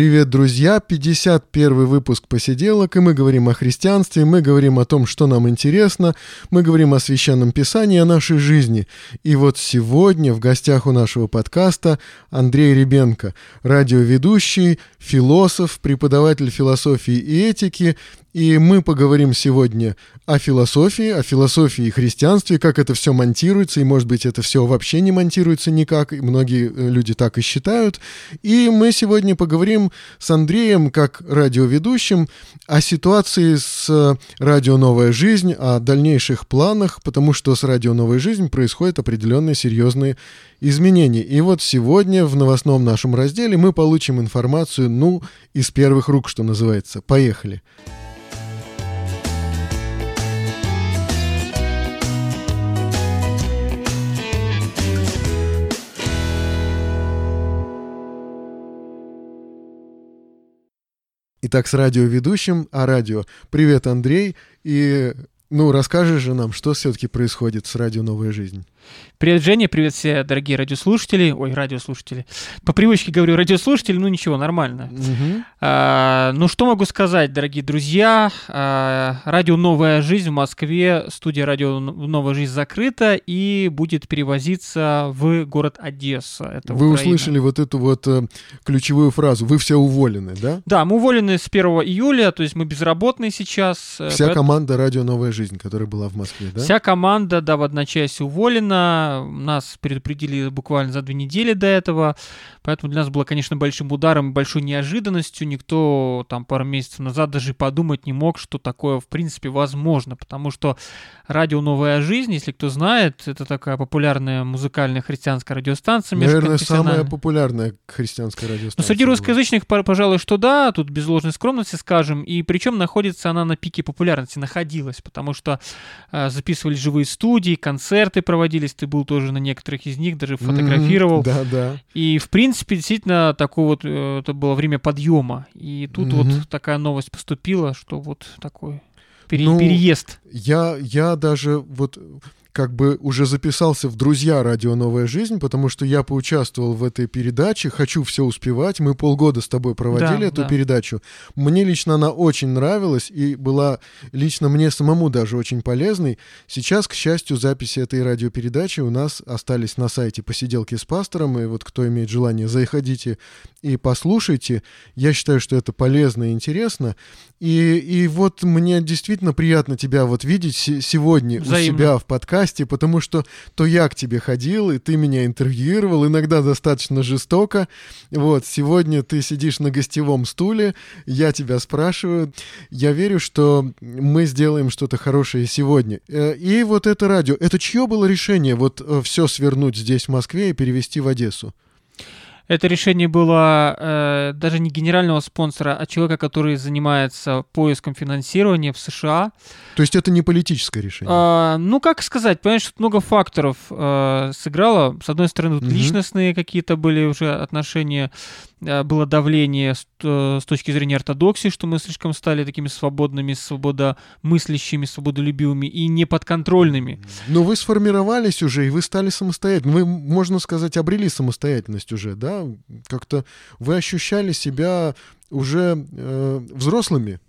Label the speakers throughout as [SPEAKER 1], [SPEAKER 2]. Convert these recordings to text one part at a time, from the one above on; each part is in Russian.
[SPEAKER 1] Привет, друзья! 51 выпуск «Посиделок», и мы говорим о христианстве, мы говорим о том, что нам интересно, мы говорим о Священном Писании, о нашей жизни. И вот сегодня в гостях у нашего подкаста Андрей Ребенко, радиоведущий, философ, преподаватель философии и этики, и мы поговорим сегодня о философии, о философии и христианстве, как это все монтируется, и, может быть, это все вообще не монтируется никак, и многие э, люди так и считают. И мы сегодня поговорим с Андреем, как радиоведущим, о ситуации с э, радио «Новая жизнь», о дальнейших планах, потому что с радио «Новая жизнь» происходят определенные серьезные изменений. И вот сегодня в новостном нашем разделе мы получим информацию, ну, из первых рук, что называется. Поехали! Итак, с радиоведущим о радио. Привет, Андрей. И, ну, расскажешь же нам, что все-таки происходит с радио «Новая жизнь».
[SPEAKER 2] Привет, Женя, привет все дорогие радиослушатели. Ой, радиослушатели. По привычке говорю радиослушатели, ну ничего, нормально. Угу. А, ну что могу сказать, дорогие друзья? А, радио «Новая жизнь» в Москве, студия радио «Новая жизнь» закрыта и будет перевозиться в город Одесса.
[SPEAKER 1] Это Вы Украина. услышали вот эту вот э, ключевую фразу «Вы все уволены», да?
[SPEAKER 2] Да, мы уволены с 1 июля, то есть мы безработные сейчас.
[SPEAKER 1] Э, Вся поэтому... команда «Радио «Новая жизнь», которая была в Москве, да?
[SPEAKER 2] Вся команда, да, в одночасье уволена нас предупредили буквально за две недели до этого, поэтому для нас было, конечно, большим ударом, большой неожиданностью. Никто там пару месяцев назад даже подумать не мог, что такое в принципе возможно, потому что радио «Новая жизнь», если кто знает, это такая популярная музыкальная христианская радиостанция.
[SPEAKER 1] Наверное, самая популярная христианская радиостанция.
[SPEAKER 2] Ну, среди русскоязычных, пожалуй, что да, тут без ложной скромности скажем, и причем находится она на пике популярности, находилась, потому что э, записывались живые студии, концерты проводились, ты был тоже на некоторых из них, даже фотографировал.
[SPEAKER 1] Да, да.
[SPEAKER 2] И, в принципе, действительно, такое вот, э, это было время подъема. И тут вот такая новость поступила, что вот такой пере, ну, переезд.
[SPEAKER 1] Я, я даже вот как бы уже записался в друзья радио «Новая жизнь», потому что я поучаствовал в этой передаче, хочу все успевать. Мы полгода с тобой проводили да, эту да. передачу. Мне лично она очень нравилась и была лично мне самому даже очень полезной. Сейчас, к счастью, записи этой радиопередачи у нас остались на сайте «Посиделки с пастором», и вот кто имеет желание, заходите и послушайте. Я считаю, что это полезно и интересно. И, и вот мне действительно приятно тебя вот видеть сегодня Взаимно. у себя в подкасте, потому что то я к тебе ходил, и ты меня интервьюировал, иногда достаточно жестоко. Вот, сегодня ты сидишь на гостевом стуле, я тебя спрашиваю. Я верю, что мы сделаем что-то хорошее сегодня. Э, и вот это радио, это чье было решение вот э, все свернуть здесь, в Москве, и перевести в Одессу?
[SPEAKER 2] Это решение было э, даже не генерального спонсора, а человека, который занимается поиском финансирования в США.
[SPEAKER 1] То есть это не политическое решение?
[SPEAKER 2] А, ну, как сказать, понимаешь, тут много факторов э, сыграло. С одной стороны, тут угу. личностные какие-то были уже отношения было давление э, с, точки зрения ортодоксии, что мы слишком стали такими свободными, свободомыслящими, свободолюбивыми и неподконтрольными.
[SPEAKER 1] Но вы сформировались уже, и вы стали самостоятельными. Вы, можно сказать, обрели самостоятельность уже, да? Как-то вы ощущали себя уже э, взрослыми.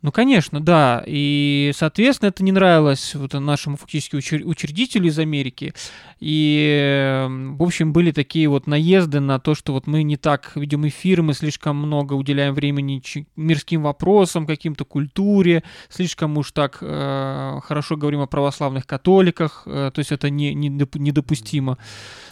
[SPEAKER 2] Ну, конечно, да. И, соответственно, это не нравилось вот нашему фактически учр- учредителю из Америки. И, в общем, были такие вот наезды на то, что вот мы не так ведем эфир, мы слишком много уделяем времени мирским вопросам, каким-то культуре, слишком уж так э, хорошо говорим о православных католиках, э, то есть это не, не, недопустимо.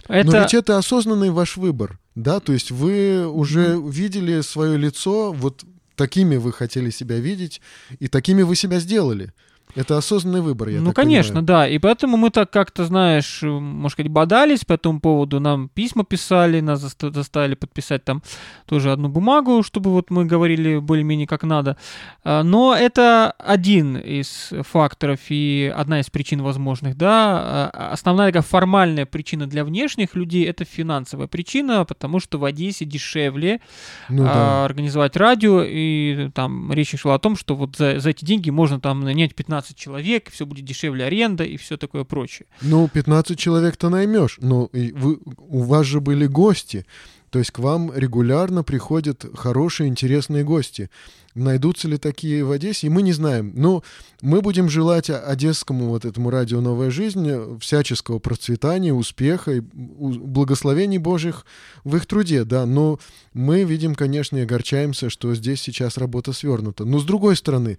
[SPEAKER 1] Это... Но ведь это осознанный ваш выбор, да? То есть вы уже видели свое лицо вот такими вы хотели себя видеть, и такими вы себя сделали. Это осознанный выбор, я
[SPEAKER 2] Ну, конечно, понимаю. да. И поэтому мы так как-то, знаешь, может сказать, бодались по этому поводу. Нам письма писали, нас заставили подписать там тоже одну бумагу, чтобы вот мы говорили более-менее как надо. А, но это один из факторов и одна из причин возможных, да. А, основная такая формальная причина для внешних людей — это финансовая причина, потому что в Одессе дешевле ну, да. организовать радио, и там речь шла о том, что вот за, за эти деньги можно там нанять 15 человек, все будет дешевле аренда и все такое прочее.
[SPEAKER 1] Ну, 15 человек-то наймешь, но вы, у вас же были гости. То есть к вам регулярно приходят хорошие, интересные гости. Найдутся ли такие в Одессе, мы не знаем. Но мы будем желать одесскому вот этому радио «Новая жизнь» всяческого процветания, успеха и благословений Божьих в их труде, да. Но мы видим, конечно, и огорчаемся, что здесь сейчас работа свернута. Но с другой стороны,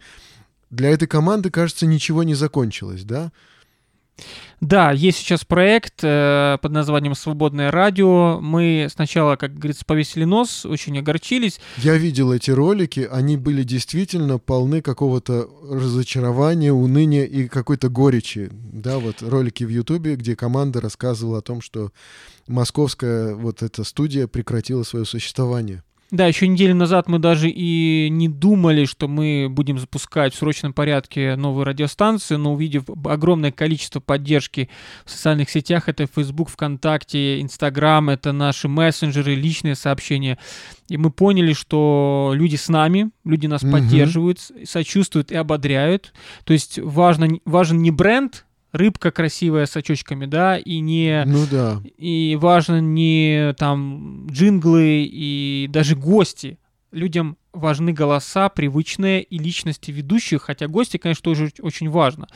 [SPEAKER 1] для этой команды, кажется, ничего не закончилось, да?
[SPEAKER 2] Да, есть сейчас проект э, под названием «Свободное радио». Мы сначала, как говорится, повесили нос, очень огорчились.
[SPEAKER 1] Я видел эти ролики, они были действительно полны какого-то разочарования, уныния и какой-то горечи. Да, вот ролики в Ютубе, где команда рассказывала о том, что московская вот эта студия прекратила свое существование.
[SPEAKER 2] Да, еще неделю назад мы даже и не думали, что мы будем запускать в срочном порядке новую радиостанцию, но увидев огромное количество поддержки в социальных сетях, это Facebook, ВКонтакте, Инстаграм, это наши мессенджеры, личные сообщения, и мы поняли, что люди с нами, люди нас угу. поддерживают, сочувствуют и ободряют. То есть важно, важен не бренд, рыбка красивая с очочками, да, и не...
[SPEAKER 1] Ну да.
[SPEAKER 2] И важно не там джинглы и даже гости. Людям важны голоса, привычные и личности ведущих, хотя гости, конечно, тоже очень важно.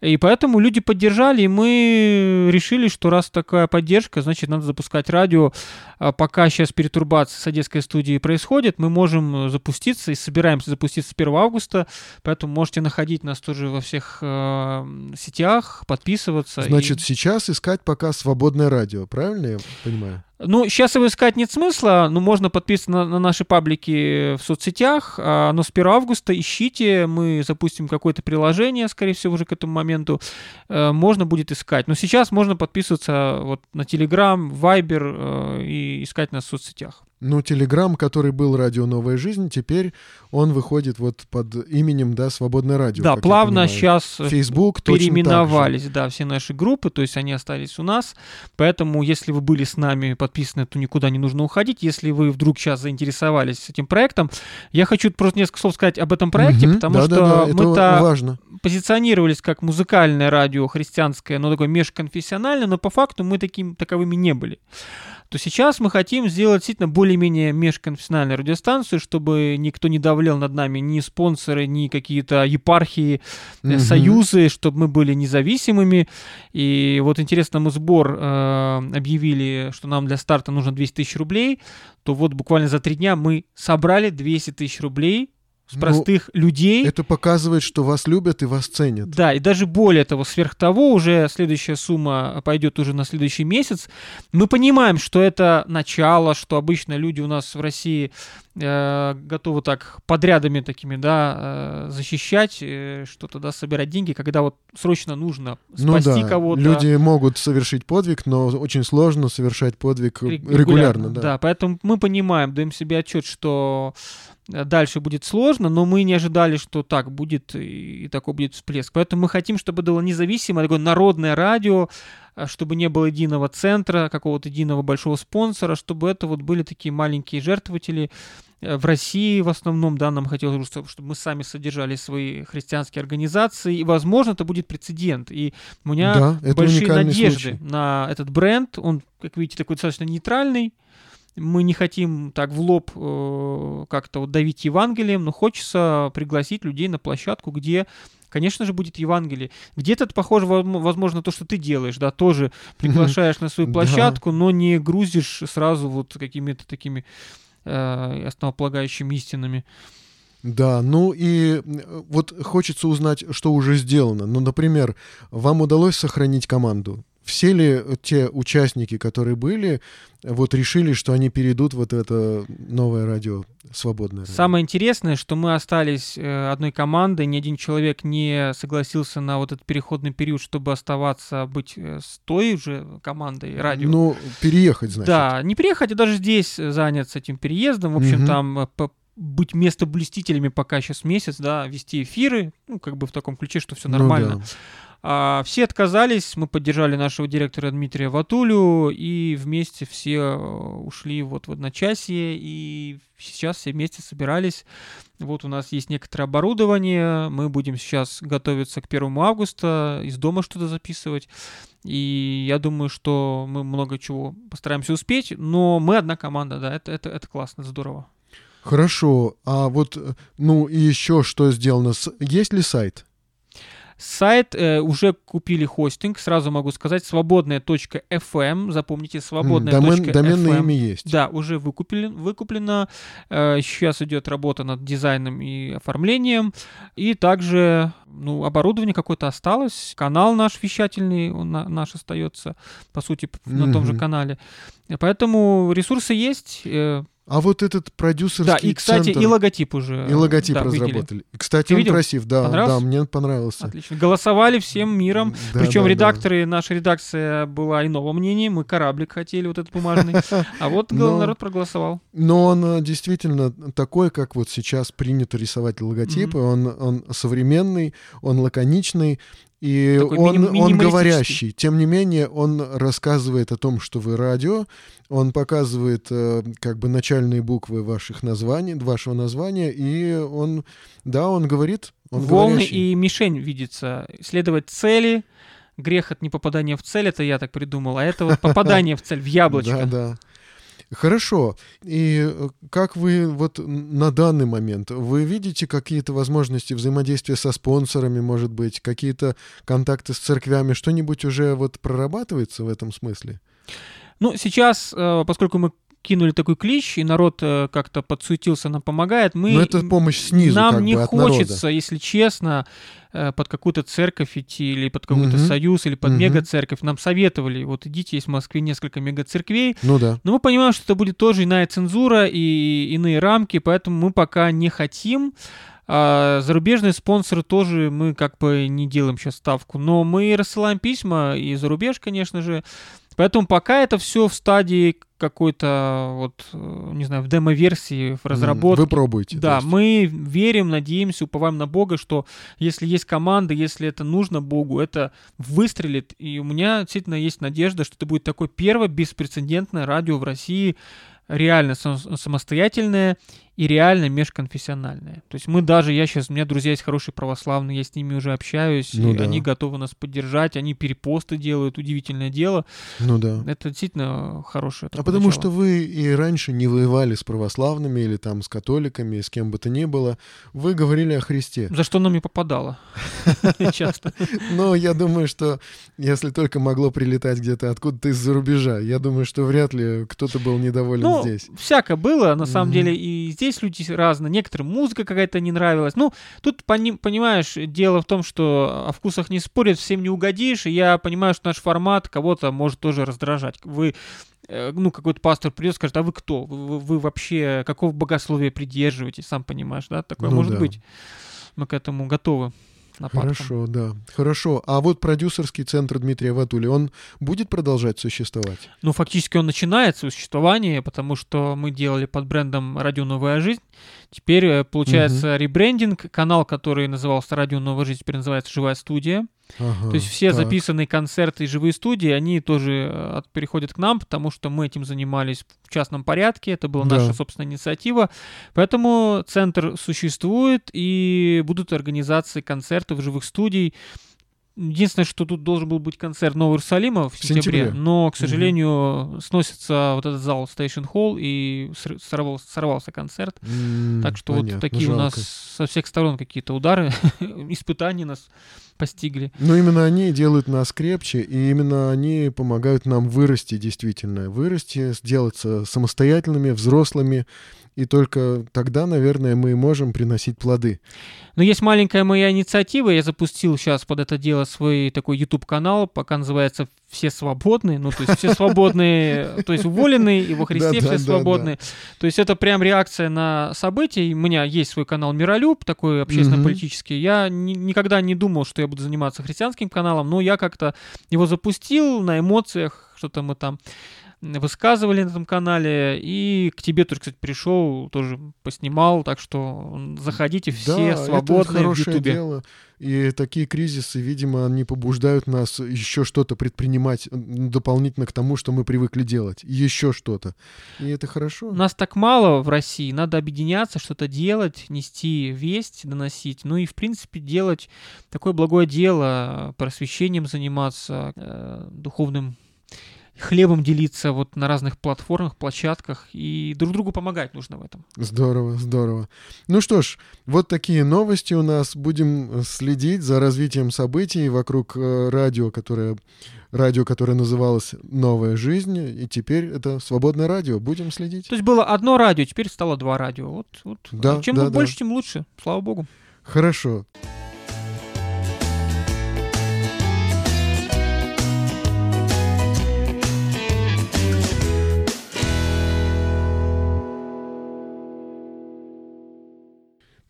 [SPEAKER 2] И поэтому люди поддержали, и мы решили, что раз такая поддержка, значит, надо запускать радио. А пока сейчас перетурбация с одесской студией происходит, мы можем запуститься и собираемся запуститься 1 августа, поэтому можете находить нас тоже во всех э, сетях, подписываться.
[SPEAKER 1] Значит, и... сейчас искать пока свободное радио, правильно я понимаю?
[SPEAKER 2] Ну, сейчас его искать нет смысла, но можно подписываться на, на наши паблики в соцсетях. А, но с 1 августа ищите, мы запустим какое-то приложение, скорее всего, уже к этому моменту. А, можно будет искать. Но сейчас можно подписываться вот на Telegram, Viber а, и искать нас в соцсетях.
[SPEAKER 1] Ну, Телеграм, который был «Радио Новая жизнь», теперь он выходит вот под именем, да, «Свободное радио».
[SPEAKER 2] Да, плавно сейчас Facebook переименовались, да, все наши группы, то есть они остались у нас. Поэтому, если вы были с нами подписаны, то никуда не нужно уходить. Если вы вдруг сейчас заинтересовались этим проектом, я хочу просто несколько слов сказать об этом проекте, угу, потому да, что да, да, мы-то позиционировались как музыкальное радио христианское, но такое межконфессиональное, но по факту мы таким таковыми не были то сейчас мы хотим сделать действительно более-менее межконфессиональную радиостанцию, чтобы никто не давлел над нами ни спонсоры, ни какие-то епархии, угу. союзы, чтобы мы были независимыми. И вот интересно, мы сбор э, объявили, что нам для старта нужно 200 тысяч рублей, то вот буквально за три дня мы собрали 200 тысяч рублей с простых ну, людей.
[SPEAKER 1] Это показывает, что вас любят и вас ценят.
[SPEAKER 2] Да, и даже более того, сверх того, уже следующая сумма пойдет уже на следующий месяц. Мы понимаем, что это начало, что обычно люди у нас в России э, готовы так подрядами такими, да, э, защищать, э, что-то, да, собирать деньги, когда вот срочно нужно
[SPEAKER 1] ну спасти ну да, кого-то. Люди могут совершить подвиг, но очень сложно совершать подвиг регулярно. регулярно да.
[SPEAKER 2] да, поэтому мы понимаем, даем себе отчет, что дальше будет сложно, но мы не ожидали, что так будет и такой будет всплеск. Поэтому мы хотим, чтобы было независимое, такое народное радио, чтобы не было единого центра, какого-то единого большого спонсора, чтобы это вот были такие маленькие жертвователи. Э, в России в основном, да, нам хотелось, чтобы, чтобы мы сами содержали свои христианские организации, и, возможно, это будет прецедент. И у меня да, большие надежды случай. на этот бренд. Он, как видите, такой достаточно нейтральный, мы не хотим так в лоб э, как-то вот давить Евангелием, но хочется пригласить людей на площадку, где конечно же, будет Евангелие. Где-то это похоже, возможно, то, что ты делаешь, да, тоже приглашаешь на свою площадку, но не грузишь сразу вот какими-то такими э, основополагающими истинами.
[SPEAKER 1] Да, ну и вот хочется узнать, что уже сделано. Ну, например, вам удалось сохранить команду? Все ли те участники, которые были, вот решили, что они перейдут вот это новое радио, свободное радио?
[SPEAKER 2] Самое интересное, что мы остались э, одной командой, ни один человек не согласился на вот этот переходный период, чтобы оставаться, быть э, с той же командой радио.
[SPEAKER 1] Ну, переехать, значит.
[SPEAKER 2] Да, не переехать, а даже здесь заняться этим переездом. В общем, угу. там э, быть местоблюстителями пока сейчас месяц, да, вести эфиры, ну, как бы в таком ключе, что все нормально. Ну, да. А, все отказались, мы поддержали нашего директора Дмитрия Ватулю, и вместе все э, ушли вот в одночасье, и сейчас все вместе собирались. Вот у нас есть некоторое оборудование, мы будем сейчас готовиться к 1 августа, из дома что-то записывать. И я думаю, что мы много чего постараемся успеть, но мы одна команда, да, это, это, это классно, здорово.
[SPEAKER 1] Хорошо, а вот, э, ну и еще что сделано, есть ли сайт?
[SPEAKER 2] Сайт э, уже купили хостинг, сразу могу сказать, свободная.fm, запомните, свободная.fm. Домен,
[SPEAKER 1] доменное имя есть.
[SPEAKER 2] Да, уже выкупили, выкуплено, э, сейчас идет работа над дизайном и оформлением, и также ну, оборудование какое-то осталось, канал наш вещательный, он на, наш остается, по сути, на mm-hmm. том же канале. Поэтому ресурсы есть, э,
[SPEAKER 1] а вот этот продюсерский
[SPEAKER 2] Да, и, кстати,
[SPEAKER 1] центр...
[SPEAKER 2] и логотип уже.
[SPEAKER 1] И логотип да, разработали. Видели. Кстати, Ты он видел? красив, да, да, мне понравился.
[SPEAKER 2] Отлично. Голосовали всем миром. Да, Причем да, редакторы, да. наша редакция была иного мнения. Мы кораблик хотели, вот этот бумажный. А вот народ проголосовал.
[SPEAKER 1] Но он э, действительно такой, как вот сейчас принято рисовать логотипы. Он, он современный, он лаконичный, и Такой он, мини- он говорящий. Тем не менее, он рассказывает о том, что вы радио, он показывает э, как бы начальные буквы ваших названий, вашего названия, и он, да, он говорит. Он
[SPEAKER 2] Волны говорящий. и мишень видится. Следовать цели, грех от непопадания в цель, это я так придумал, а это вот попадание в цель, в яблочко.
[SPEAKER 1] Да, да. Хорошо. И э, как вы вот на данный момент, вы видите какие-то возможности взаимодействия со спонсорами, может быть, какие-то контакты с церквями, что-нибудь уже вот прорабатывается в этом смысле?
[SPEAKER 2] Ну, сейчас, э, поскольку мы кинули такой клич, и народ э, как-то подсуетился, нам помогает. Мы,
[SPEAKER 1] Но это помощь снизу,
[SPEAKER 2] Нам
[SPEAKER 1] как
[SPEAKER 2] не
[SPEAKER 1] бы,
[SPEAKER 2] хочется,
[SPEAKER 1] народа.
[SPEAKER 2] если честно, э, под какую-то церковь идти, или под какой-то угу. союз, или под угу. мега-церковь. Нам советовали, вот идите, есть в Москве несколько мега-церквей.
[SPEAKER 1] Ну да.
[SPEAKER 2] Но мы понимаем, что это будет тоже иная цензура и иные рамки, поэтому мы пока не хотим. А зарубежные спонсоры тоже мы как бы не делаем сейчас ставку. Но мы рассылаем письма и за рубеж, конечно же. Поэтому пока это все в стадии какой-то, вот, э, не знаю, в демо-версии, в разработке.
[SPEAKER 1] Вы пробуете.
[SPEAKER 2] Да, мы верим, надеемся, уповаем на Бога, что если есть команда, если это нужно Богу, это выстрелит. И у меня действительно есть надежда, что это будет такое первое беспрецедентное радио в России, реально самостоятельное и реально межконфессиональное. То есть мы даже, я сейчас, у меня друзья есть хорошие православные, я с ними уже общаюсь, ну, и да. они готовы нас поддержать, они перепосты делают, удивительное дело.
[SPEAKER 1] Ну да.
[SPEAKER 2] Это действительно хорошее.
[SPEAKER 1] А потому начало. что вы и раньше не воевали с православными или там с католиками, с кем бы то ни было, вы говорили о Христе.
[SPEAKER 2] За что нам и попадало часто.
[SPEAKER 1] Но я думаю, что если только могло прилетать где-то откуда-то из-за рубежа, я думаю, что вряд ли кто-то был недоволен ну, здесь.
[SPEAKER 2] всяко было, на самом деле, и здесь люди разные, некоторым музыка какая-то не нравилась. Ну, тут, понимаешь, дело в том, что о вкусах не спорят, всем не угодишь, и я понимаю, что наш формат кого-то может тоже раздражать. Вы э, ну, какой-то пастор придет, скажет, а вы кто? Вы, вы вообще какого богословия придерживаетесь, сам понимаешь, да? Такое ну, может да. быть. Мы к этому готовы
[SPEAKER 1] нападкам. Хорошо, да. Хорошо. А вот продюсерский центр Дмитрия Ватули, он будет продолжать существовать?
[SPEAKER 2] Ну, фактически он начинает существование, потому что мы делали под брендом «Радио Новая Жизнь». Теперь э, получается угу. ребрендинг. Канал, который назывался «Радио Новая Жизнь», теперь называется «Живая студия». Ага, То есть все так. записанные концерты и живые студии, они тоже э, переходят к нам, потому что мы этим занимались в частном порядке, это была да. наша собственная инициатива. Поэтому центр существует, и будут организации концертов живых студий. Единственное, что тут должен был быть концерт Нового Иерусалима в, в сентябре, сентябре, но, к сожалению, угу. сносится вот этот зал Station Hall и сорвался, сорвался концерт. Mm, так что понятно, вот такие жалко. у нас со всех сторон какие-то удары, испытания нас постигли.
[SPEAKER 1] Но именно они делают нас крепче, и именно они помогают нам вырасти действительно, вырасти, сделаться самостоятельными, взрослыми, и только тогда, наверное, мы можем приносить плоды.
[SPEAKER 2] Но есть маленькая моя инициатива, я запустил сейчас под это дело свой такой YouTube-канал, пока называется «Все свободные», ну, то есть все свободные, то есть уволенные, и во Христе все свободные. То есть это прям реакция на события. У меня есть свой канал «Миролюб», такой общественно-политический. Я никогда не думал, что я буду заниматься христианским каналом, но я как-то его запустил на эмоциях, что-то мы там высказывали на этом канале. И к тебе тоже, кстати, пришел, тоже поснимал. Так что заходите все да, свободные это хорошее в Ютубе. Дело.
[SPEAKER 1] И такие кризисы, видимо, они побуждают нас еще что-то предпринимать дополнительно к тому, что мы привыкли делать. Еще что-то. И это хорошо.
[SPEAKER 2] Нас так мало в России. Надо объединяться, что-то делать, нести весть, доносить. Ну и, в принципе, делать такое благое дело, просвещением заниматься, э, духовным хлебом делиться вот на разных платформах, площадках, и друг другу помогать нужно в этом.
[SPEAKER 1] Здорово, здорово. Ну что ж, вот такие новости у нас. Будем следить за развитием событий вокруг э, радио, которое радио, которое называлось «Новая жизнь», и теперь это «Свободное радио». Будем следить.
[SPEAKER 2] То есть было одно радио, теперь стало два радио. Вот, вот. Да, Чем да, больше, да. тем лучше. Слава богу.
[SPEAKER 1] Хорошо.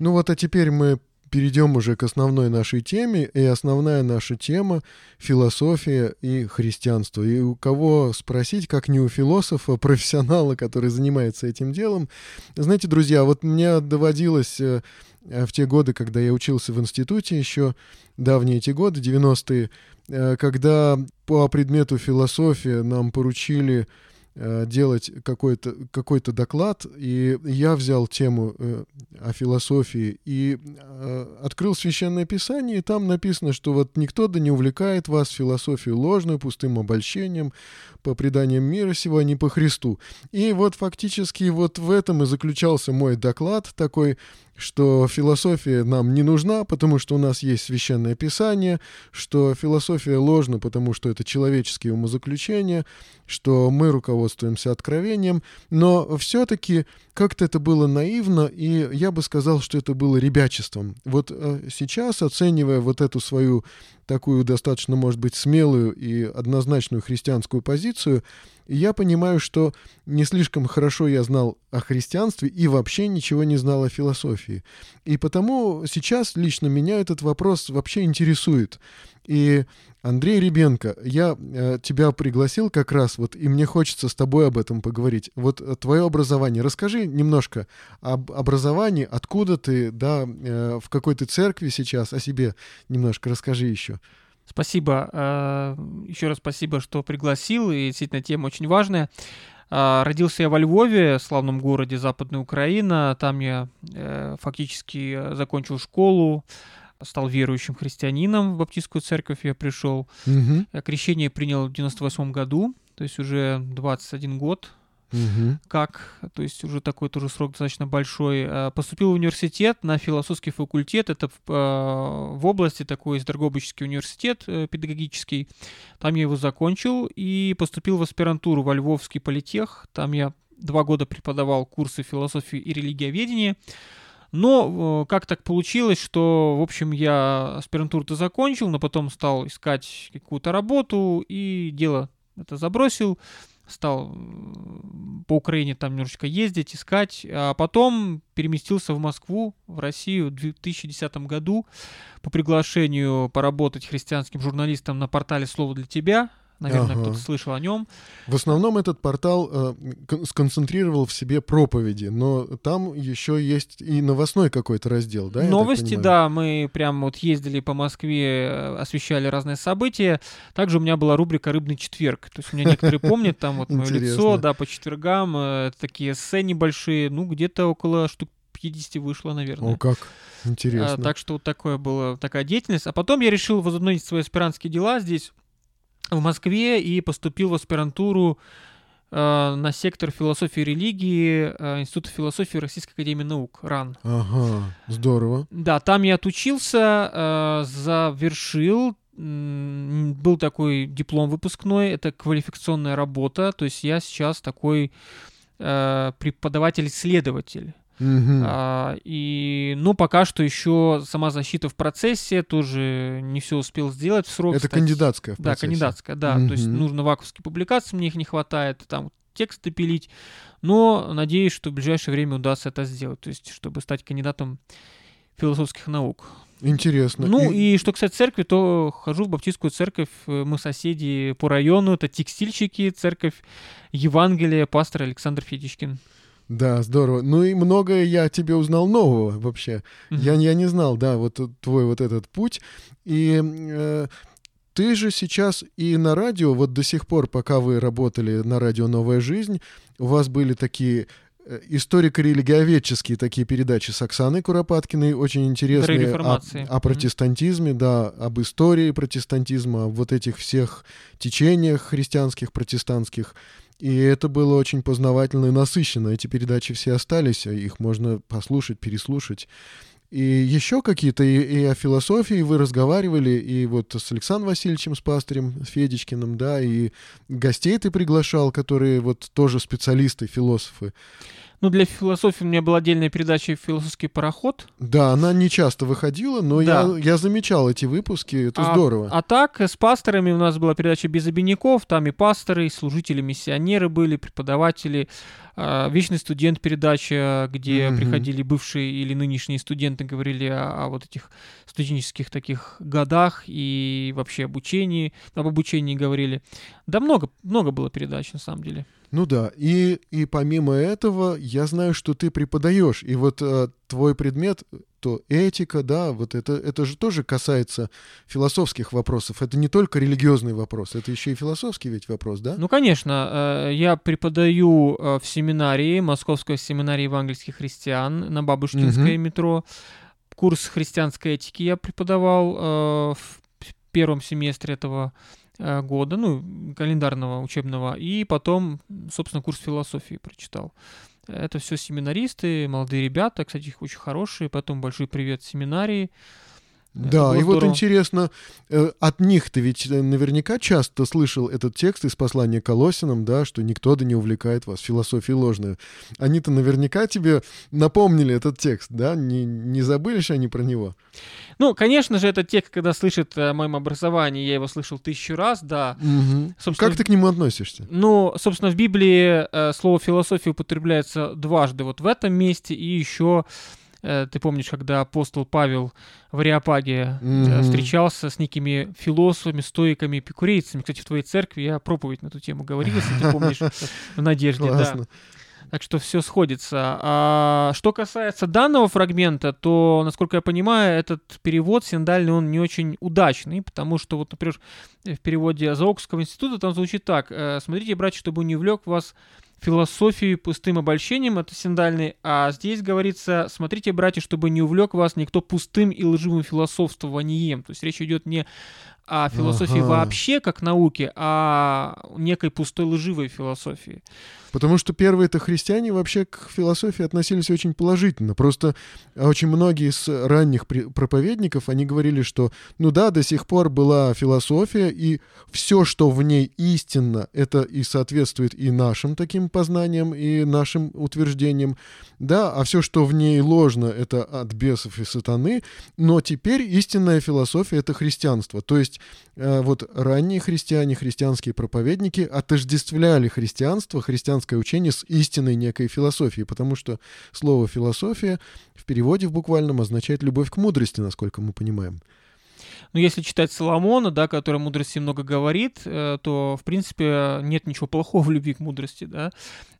[SPEAKER 1] Ну вот, а теперь мы перейдем уже к основной нашей теме. И основная наша тема — философия и христианство. И у кого спросить, как не у философа, профессионала, который занимается этим делом. Знаете, друзья, вот мне доводилось э, в те годы, когда я учился в институте еще, давние эти годы, 90-е, э, когда по предмету философия нам поручили делать какой-то какой доклад, и я взял тему э, о философии и э, открыл Священное Писание, и там написано, что вот никто да не увлекает вас философию ложную, пустым обольщением, по преданиям мира сего, а не по Христу. И вот фактически вот в этом и заключался мой доклад такой, что философия нам не нужна, потому что у нас есть священное писание, что философия ложна, потому что это человеческие умозаключения, что мы руководствуемся откровением, но все-таки как-то это было наивно, и я бы сказал, что это было ребячеством. Вот э, сейчас, оценивая вот эту свою такую достаточно, может быть, смелую и однозначную христианскую позицию, я понимаю, что не слишком хорошо я знал о христианстве и вообще ничего не знал о философии. И потому сейчас лично меня этот вопрос вообще интересует. И Андрей Ребенко, я э, тебя пригласил как раз, вот, и мне хочется с тобой об этом поговорить. Вот э, твое образование. Расскажи немножко об образовании, откуда ты, да, э, в какой ты церкви сейчас, о себе немножко расскажи еще.
[SPEAKER 2] Спасибо. Э, еще раз спасибо, что пригласил, и действительно тема очень важная. Э, родился я во Львове, славном городе Западная Украина. Там я э, фактически закончил школу, стал верующим христианином в баптистскую церковь я пришел. Угу. Крещение принял в 98 году, то есть уже 21 год Угу. Как, то есть уже такой тоже срок достаточно большой. А, поступил в университет на философский факультет. Это в, а, в области такой есть Драгобычский университет э, педагогический. Там я его закончил и поступил в аспирантуру во Львовский политех. Там я два года преподавал курсы философии и религиоведения. Но э, как так получилось, что, в общем, я аспирантуру-то закончил, но потом стал искать какую-то работу и дело это забросил, стал по Украине там немножечко ездить, искать, а потом переместился в Москву, в Россию в 2010 году по приглашению поработать христианским журналистом на портале «Слово для тебя», Наверное, ага. кто-то слышал о нем.
[SPEAKER 1] В основном этот портал э, сконцентрировал в себе проповеди, но там еще есть и новостной какой-то раздел, да?
[SPEAKER 2] Новости, да, мы прям вот ездили по Москве, э, освещали разные события. Также у меня была рубрика «Рыбный четверг». То есть у меня некоторые помнят там вот мое лицо, да, по четвергам, э, такие эссе небольшие, ну, где-то около штук 50 вышло, наверное.
[SPEAKER 1] О, как интересно.
[SPEAKER 2] А, так что вот такое было, такая деятельность. А потом я решил возобновить свои аспирантские дела здесь, в Москве и поступил в аспирантуру э, на сектор философии и религии э, Института философии Российской Академии Наук, РАН.
[SPEAKER 1] Ага, здорово.
[SPEAKER 2] Да, там я отучился, э, завершил, был такой диплом выпускной, это квалификационная работа, то есть я сейчас такой преподаватель-исследователь. Угу. А, и, ну, пока что еще сама защита в процессе, тоже не все успел сделать в срок.
[SPEAKER 1] Это кстати. кандидатская в
[SPEAKER 2] Да, кандидатская, да. Угу. То есть нужно ваковские публикации, мне их не хватает, там тексты пилить. Но надеюсь, что в ближайшее время удастся это сделать, то есть чтобы стать кандидатом философских наук.
[SPEAKER 1] Интересно.
[SPEAKER 2] Ну и... и что кстати церкви, то хожу в баптистскую церковь, э, мы соседи по району, это текстильщики, церковь Евангелия, пастор Александр Федичкин.
[SPEAKER 1] Да, здорово. Ну и многое я тебе узнал нового вообще. Mm-hmm. Я, я не знал, да, вот твой вот этот путь. И э, ты же сейчас и на радио, вот до сих пор, пока вы работали на радио «Новая жизнь», у вас были такие Э, историко-религиоведческие такие передачи с Оксаной Куропаткиной, очень интересные о, о протестантизме, mm-hmm. да, об истории протестантизма, о вот этих всех течениях христианских, протестантских. И это было очень познавательно и насыщенно. Эти передачи все остались, а их можно послушать, переслушать. И еще какие-то, и, и о философии вы разговаривали, и вот с Александром Васильевичем, с пастырем, с Федичкиным, да, и гостей ты приглашал, которые вот тоже специалисты, философы.
[SPEAKER 2] Ну, для философии у меня была отдельная передача «Философский пароход».
[SPEAKER 1] Да, она не часто выходила, но да. я, я замечал эти выпуски, это
[SPEAKER 2] а,
[SPEAKER 1] здорово.
[SPEAKER 2] А так, с пасторами у нас была передача «Без обиняков», там и пасторы, и служители, миссионеры были, преподаватели, э, «Вечный студент» передача, где mm-hmm. приходили бывшие или нынешние студенты, говорили о, о вот этих студенческих таких годах и вообще обучении, об обучении говорили. Да много, много было передач, на самом деле.
[SPEAKER 1] Ну да, и, и помимо этого, я знаю, что ты преподаешь, и вот э, твой предмет, то этика, да, вот это, это же тоже касается философских вопросов. Это не только религиозный вопрос, это еще и философский ведь вопрос, да?
[SPEAKER 2] Ну, конечно. Э, я преподаю э, в семинарии, Московской семинарии евангельских христиан на Бабушкинское угу. метро. Курс христианской этики я преподавал э, в первом семестре этого года, ну, календарного учебного, и потом, собственно, курс философии прочитал. Это все семинаристы, молодые ребята, кстати, их очень хорошие, поэтому большой привет семинарии.
[SPEAKER 1] Да, и здорово. вот интересно, э, от них ты ведь э, наверняка часто слышал этот текст из послания Колосинам, да, что никто да не увлекает вас философией ложной. Они-то наверняка тебе напомнили этот текст, да? Не, не забыли же они про него?
[SPEAKER 2] Ну, конечно же, этот текст, когда слышит о моем образовании, я его слышал тысячу раз, да.
[SPEAKER 1] Угу. Как ты к нему относишься?
[SPEAKER 2] Ну, собственно, в Библии э, слово философия употребляется дважды вот в этом месте и еще Э, ты помнишь, когда апостол Павел в Ариапаге mm-hmm. встречался с некими философами, стоиками, эпикурейцами. Кстати, в твоей церкви я проповедь на эту тему говорил, если ты помнишь, в надежде, да. Так что все сходится. А что касается данного фрагмента, то, насколько я понимаю, этот перевод синдальный, он не очень удачный, потому что, вот, например, в переводе Заокского института там звучит так. «Э, Смотрите, братья, чтобы не увлек вас философию пустым обольщением, это синдальный, а здесь говорится, смотрите, братья, чтобы не увлек вас никто пустым и лживым философствованием. То есть речь идет не о философии ага. вообще как науке, а некой пустой лживой философии.
[SPEAKER 1] Потому что первые-то христиане вообще к философии относились очень положительно. Просто очень многие из ранних проповедников, они говорили, что, ну да, до сих пор была философия, и все, что в ней истинно, это и соответствует и нашим таким познаниям, и нашим утверждениям, да, а все, что в ней ложно, это от бесов и сатаны, но теперь истинная философия — это христианство. То есть э, вот ранние христиане, христианские проповедники отождествляли христианство христианское учение с истинной некой философией, потому что слово «философия» в переводе в буквальном означает «любовь к мудрости», насколько мы понимаем.
[SPEAKER 2] Но если читать Соломона, да, который мудрости много говорит, э, то, в принципе, нет ничего плохого в любви к мудрости, да.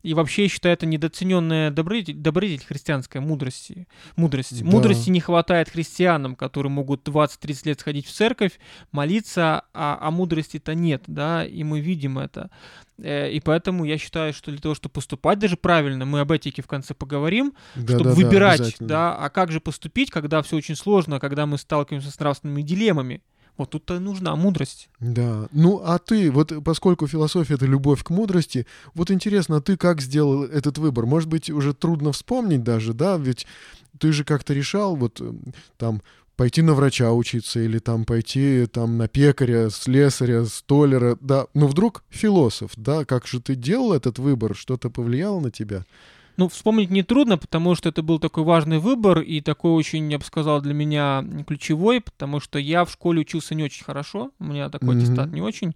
[SPEAKER 2] И вообще, я считаю, это недооцененная добродетель, добродетель христианской мудрости. мудрости. Да. Мудрости не хватает христианам, которые могут 20-30 лет сходить в церковь, молиться, а, а мудрости-то нет, да, и мы видим это. Э, и поэтому я считаю, что для того, чтобы поступать даже правильно, мы об этике в конце поговорим, да, чтобы да, выбирать, да, да, а как же поступить, когда все очень сложно, когда мы сталкиваемся с нравственными дилеммами. Вот тут-то нужна мудрость.
[SPEAKER 1] Да. Ну, а ты, вот поскольку философия — это любовь к мудрости, вот интересно, ты как сделал этот выбор? Может быть, уже трудно вспомнить даже, да? Ведь ты же как-то решал, вот там, пойти на врача учиться или там пойти там на пекаря, слесаря, столера, да, но вдруг философ, да, как же ты делал этот выбор, что-то повлияло на тебя?
[SPEAKER 2] Ну, вспомнить нетрудно, потому что это был такой важный выбор и такой очень, я бы сказал, для меня ключевой, потому что я в школе учился не очень хорошо, у меня такой mm-hmm. аттестат не очень,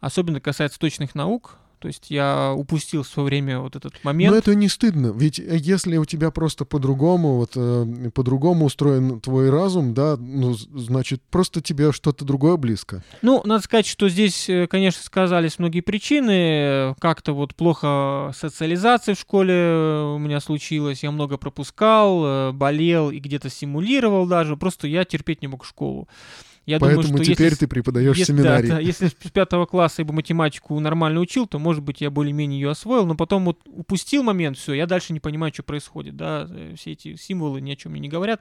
[SPEAKER 2] особенно касается точных наук, то есть я упустил в свое время вот этот момент.
[SPEAKER 1] Но это не стыдно, ведь э, если у тебя просто по-другому, вот э, по-другому устроен твой разум, да, ну, значит, просто тебе что-то другое близко.
[SPEAKER 2] Ну, надо сказать, что здесь, э, конечно, сказались многие причины. Как-то вот плохо социализация в школе у меня случилась, я много пропускал, болел и где-то симулировал даже, просто я терпеть не мог школу.
[SPEAKER 1] Я Поэтому думаю, что теперь если, ты преподаешь если, семинарий. Да,
[SPEAKER 2] да, если с пятого класса я бы математику нормально учил, то, может быть, я более-менее ее освоил, но потом вот упустил момент, все, я дальше не понимаю, что происходит, да, э, все эти символы ни о чем мне не говорят.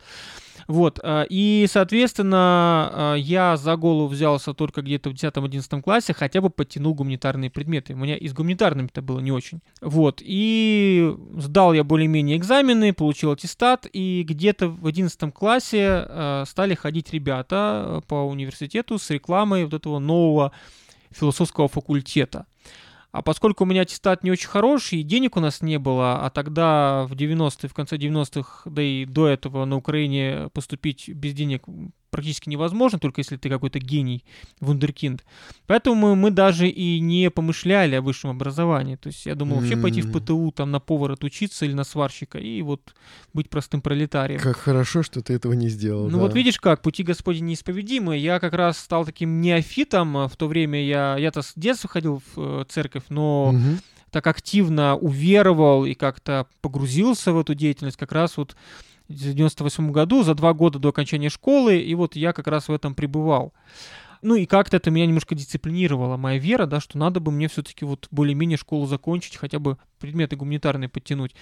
[SPEAKER 2] Вот, а, и, соответственно, а, я за голову взялся только где-то в 10-11 классе, хотя бы подтянул гуманитарные предметы. У меня и с гуманитарными-то было не очень. Вот, и сдал я более-менее экзамены, получил аттестат, и где-то в 11 классе стали ходить ребята по университету с рекламой вот этого нового философского факультета. А поскольку у меня аттестат не очень хороший, и денег у нас не было, а тогда в 90-е, в конце 90-х, да и до этого на Украине поступить без денег практически невозможно, только если ты какой-то гений, вундеркинд. Поэтому мы даже и не помышляли о высшем образовании. То есть я думал вообще пойти в ПТУ, там на повара отучиться или на сварщика и вот быть простым пролетарием.
[SPEAKER 1] Как хорошо, что ты этого не сделал.
[SPEAKER 2] Ну
[SPEAKER 1] да.
[SPEAKER 2] вот видишь как, пути Господи неисповедимы. Я как раз стал таким неофитом. В то время я, я-то с детства ходил в э, церковь, но угу. так активно уверовал и как-то погрузился в эту деятельность как раз вот в 98 году, за два года до окончания школы, и вот я как раз в этом пребывал. Ну и как-то это меня немножко дисциплинировало, моя вера, да, что надо бы мне все-таки вот более-менее школу закончить, хотя бы предметы гуманитарные подтянуть.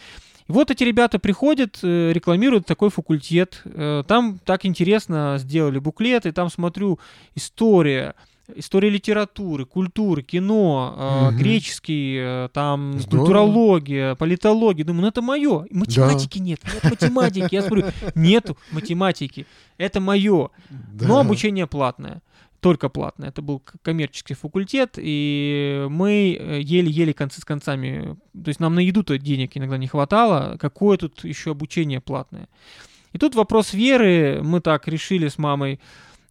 [SPEAKER 2] И вот эти ребята приходят, э, рекламируют такой факультет, э, там так интересно сделали буклеты, там смотрю история, история литературы, культуры, кино, угу. греческий, э, там Здорово. культурология, политология. Думаю, ну это мое. Математики да. нет, нет математики. Я смотрю, нету математики. Это мое. Да. Но обучение платное только платное. Это был коммерческий факультет, и мы э, еле-еле концы с концами. То есть нам на еду-то денег иногда не хватало. Какое тут еще обучение платное? И тут вопрос веры. Мы так решили с мамой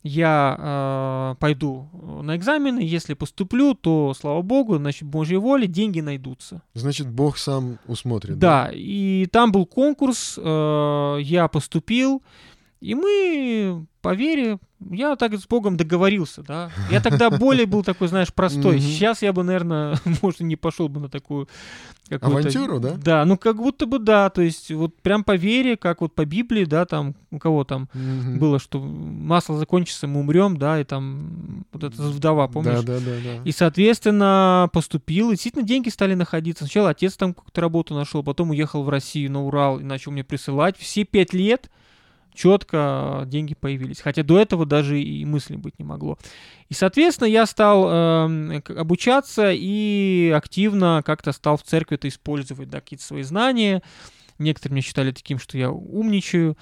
[SPEAKER 2] я э, пойду на экзамены, если поступлю, то, слава богу, значит, Божьей воле деньги найдутся.
[SPEAKER 1] Значит, Бог сам усмотрит.
[SPEAKER 2] Да, да? и там был конкурс, э, я поступил, и мы по вере, я так с Богом договорился, да. Я тогда более был такой, знаешь, простой. Сейчас я бы, наверное, может, не пошел бы на такую
[SPEAKER 1] Авантюру, да?
[SPEAKER 2] Да, ну как будто бы да, то есть вот прям по вере, как вот по Библии, да, там у кого там было, что масло закончится, мы умрем, да, и там вот эта вдова, помнишь?
[SPEAKER 1] Да, да, да.
[SPEAKER 2] И, соответственно, поступил, и действительно деньги стали находиться. Сначала отец там какую-то работу нашел, потом уехал в Россию на Урал и начал мне присылать. Все пять лет четко деньги появились. Хотя до этого даже и мысли быть не могло. И, соответственно, я стал э, обучаться и активно как-то стал в церкви это использовать, да, какие-то свои знания. Некоторые меня считали таким, что я умничаю.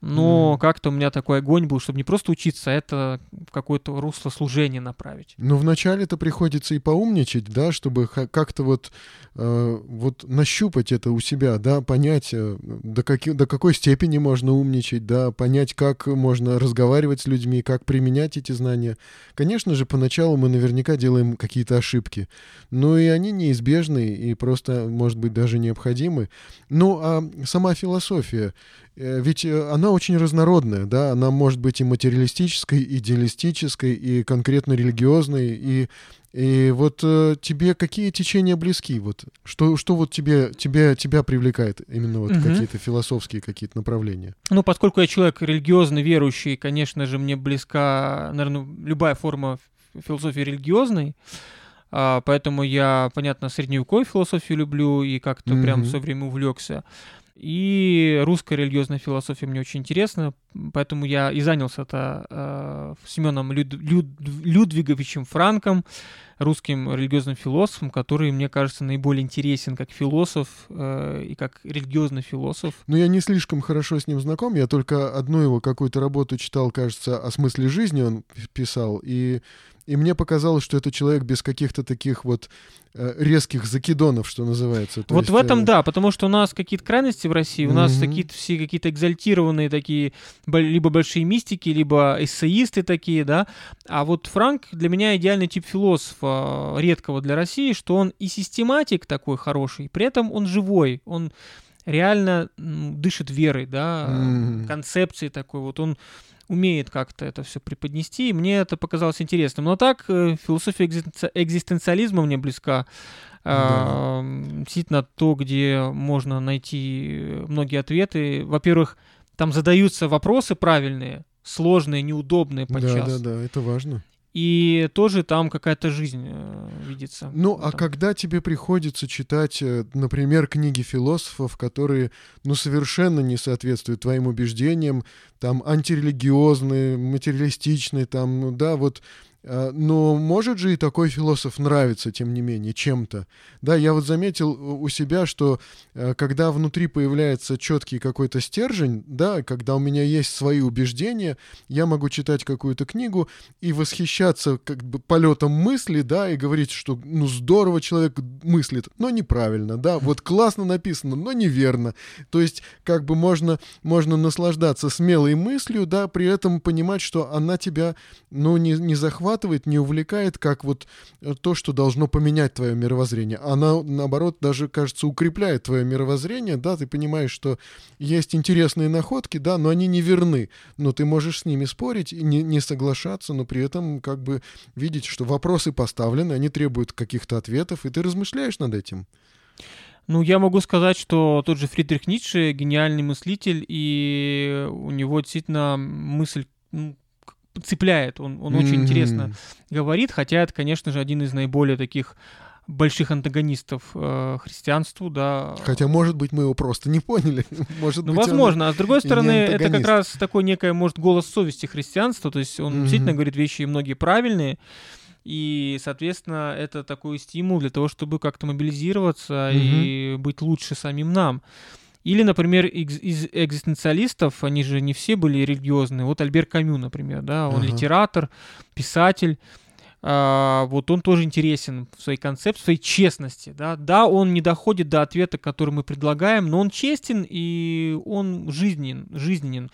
[SPEAKER 2] Но mm. как-то у меня такой огонь был, чтобы не просто учиться, а это в какое-то русло служения направить.
[SPEAKER 1] Ну, вначале это приходится и поумничать, да, чтобы как-то вот, э, вот нащупать это у себя, да, понять, э, до, каки, до какой степени можно умничать, да, понять, как можно разговаривать с людьми, как применять эти знания. Конечно же, поначалу мы наверняка делаем какие-то ошибки, но и они неизбежны и просто, может быть, даже необходимы. Ну, а сама философия, ведь э, она очень разнородная, да, она может быть и материалистической, и идеалистической, и конкретно религиозной, и и вот э, тебе какие течения близки? Вот что, что вот тебе, тебе, тебя привлекает именно вот угу. какие-то философские какие-то направления?
[SPEAKER 2] Ну, поскольку я человек религиозный, верующий, конечно же, мне близка, наверное, любая форма философии религиозной. А, поэтому я, понятно, средневековую философию люблю и как-то mm прям все время увлекся. И русская религиозная философия мне очень интересна, поэтому я и занялся это э, Семеном Люд, Люд, Людвиговичем Франком, русским религиозным философом, который, мне кажется, наиболее интересен как философ э, и как религиозный философ.
[SPEAKER 1] Ну, я не слишком хорошо с ним знаком, я только одну его какую-то работу читал, кажется, о смысле жизни он писал, и и мне показалось, что это человек без каких-то таких вот э, резких закидонов, что называется.
[SPEAKER 2] То вот есть, в этом, э... да, потому что у нас какие-то крайности в России, у mm-hmm. нас какие-то все какие-то экзальтированные такие, либо большие мистики, либо эссеисты такие, да, а вот Франк для меня идеальный тип философа, редкого для России, что он и систематик такой хороший, при этом он живой, он реально дышит верой, да, mm-hmm. концепцией такой, вот он умеет как-то это все преподнести, и мне это показалось интересным. Но так, э, философия экзистенциализма мне близка. Да. Действительно, то, где можно найти многие ответы. Во-первых, там задаются вопросы правильные, сложные, неудобные подчас.
[SPEAKER 1] Да, да, да, это важно
[SPEAKER 2] и тоже там какая-то жизнь э, видится.
[SPEAKER 1] Ну, а когда тебе приходится читать, э, например, книги философов, которые, ну, совершенно не соответствуют твоим убеждениям, там, антирелигиозные, материалистичные, там, ну, да, вот но может же и такой философ нравиться, тем не менее, чем-то. Да, я вот заметил у себя, что э, когда внутри появляется четкий какой-то стержень, да, когда у меня есть свои убеждения, я могу читать какую-то книгу и восхищаться как бы полетом мысли, да, и говорить, что ну здорово человек мыслит, но неправильно, да, вот классно написано, но неверно. То есть как бы можно, можно наслаждаться смелой мыслью, да, при этом понимать, что она тебя, ну, не, не захватывает, захватывает, не увлекает, как вот э, то, что должно поменять твое мировоззрение. Она, наоборот, даже, кажется, укрепляет твое мировоззрение, да, ты понимаешь, что есть интересные находки, да, но они не верны, но ты можешь с ними спорить и не, не соглашаться, но при этом как бы видеть, что вопросы поставлены, они требуют каких-то ответов, и ты размышляешь над этим.
[SPEAKER 2] Ну, я могу сказать, что тот же Фридрих Ницше гениальный мыслитель, и у него действительно мысль ну, цепляет, он, он mm-hmm. очень интересно говорит, хотя это, конечно же, один из наиболее таких больших антагонистов э, христианству, да.
[SPEAKER 1] Хотя, может быть, мы его просто не поняли. может
[SPEAKER 2] ну, быть, возможно. А с другой стороны, это как раз такой некое, может, голос совести христианства, то есть он mm-hmm. действительно говорит вещи многие правильные, и, соответственно, это такой стимул для того, чтобы как-то мобилизироваться mm-hmm. и быть лучше самим нам. Или, например, из экзистенциалистов, они же не все были религиозные. Вот Альбер Камю, например, да, он uh-huh. литератор, писатель. А, вот он тоже интересен в своей концепции, в своей честности. Да? да, он не доходит до ответа, который мы предлагаем, но он честен и он жизненен. жизненен.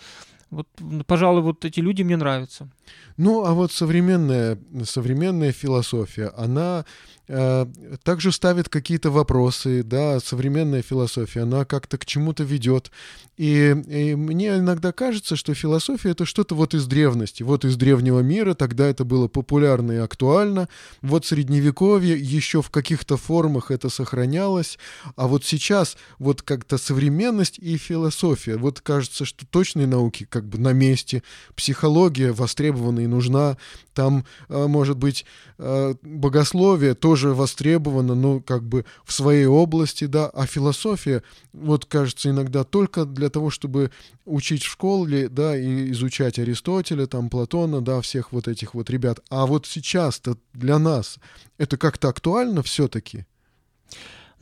[SPEAKER 2] Вот, пожалуй, вот эти люди мне нравятся.
[SPEAKER 1] Ну, а вот современная, современная философия, она также ставит какие-то вопросы, да, современная философия, она как-то к чему-то ведет. И, и мне иногда кажется, что философия это что-то вот из древности, вот из древнего мира, тогда это было популярно и актуально, вот средневековье еще в каких-то формах это сохранялось, а вот сейчас вот как-то современность и философия, вот кажется, что точные науки как бы на месте, психология востребована и нужна, там, э, может быть, э, богословие тоже востребовано, ну, как бы в своей области, да, а философия, вот, кажется, иногда только для того, чтобы учить в школе, да, и изучать Аристотеля, там, Платона, да, всех вот этих вот ребят. А вот сейчас-то для нас это как-то актуально все-таки?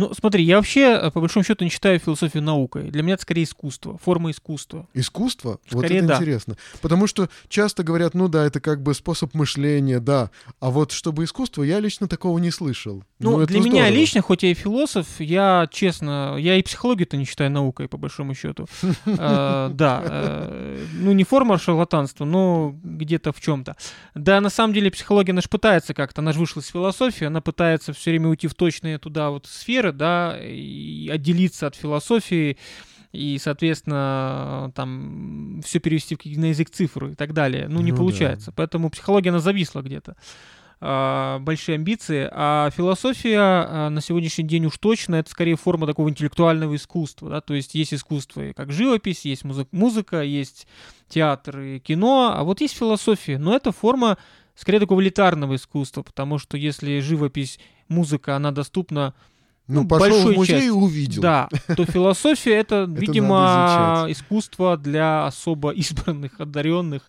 [SPEAKER 2] Ну, смотри, я вообще, э, по большому счету, не считаю философию наукой. Для меня это скорее искусство, форма искусства.
[SPEAKER 1] Искусство? Скорее, вот это да. интересно. Потому что часто говорят, ну да, это как бы способ мышления, да. А вот чтобы искусство, я лично такого не слышал.
[SPEAKER 2] Ну, ну для меня лично, хоть я и философ, я, честно, я и психологию-то не считаю наукой, по большому счету. Э, да. Э, ну, не форма шарлатанства, но где-то в чем-то. Да, на самом деле, психология, она же пытается как-то, она же вышла из философии, она пытается все время уйти в точные туда вот сферы, да, и отделиться от философии, и, соответственно, там все перевести на язык цифр и так далее. Ну, не ну, получается. Да. Поэтому психология, она зависла где-то. А, большие амбиции, а философия а, на сегодняшний день уж точно это скорее форма такого интеллектуального искусства, да, то есть есть искусство как живопись, есть музыка, музыка, есть театр и кино, а вот есть философия, но это форма скорее такого элитарного искусства, потому что если живопись, музыка, она доступна
[SPEAKER 1] ну, пошел в музей части, и увидел.
[SPEAKER 2] Да, то философия это, видимо, искусство для особо избранных, одаренных.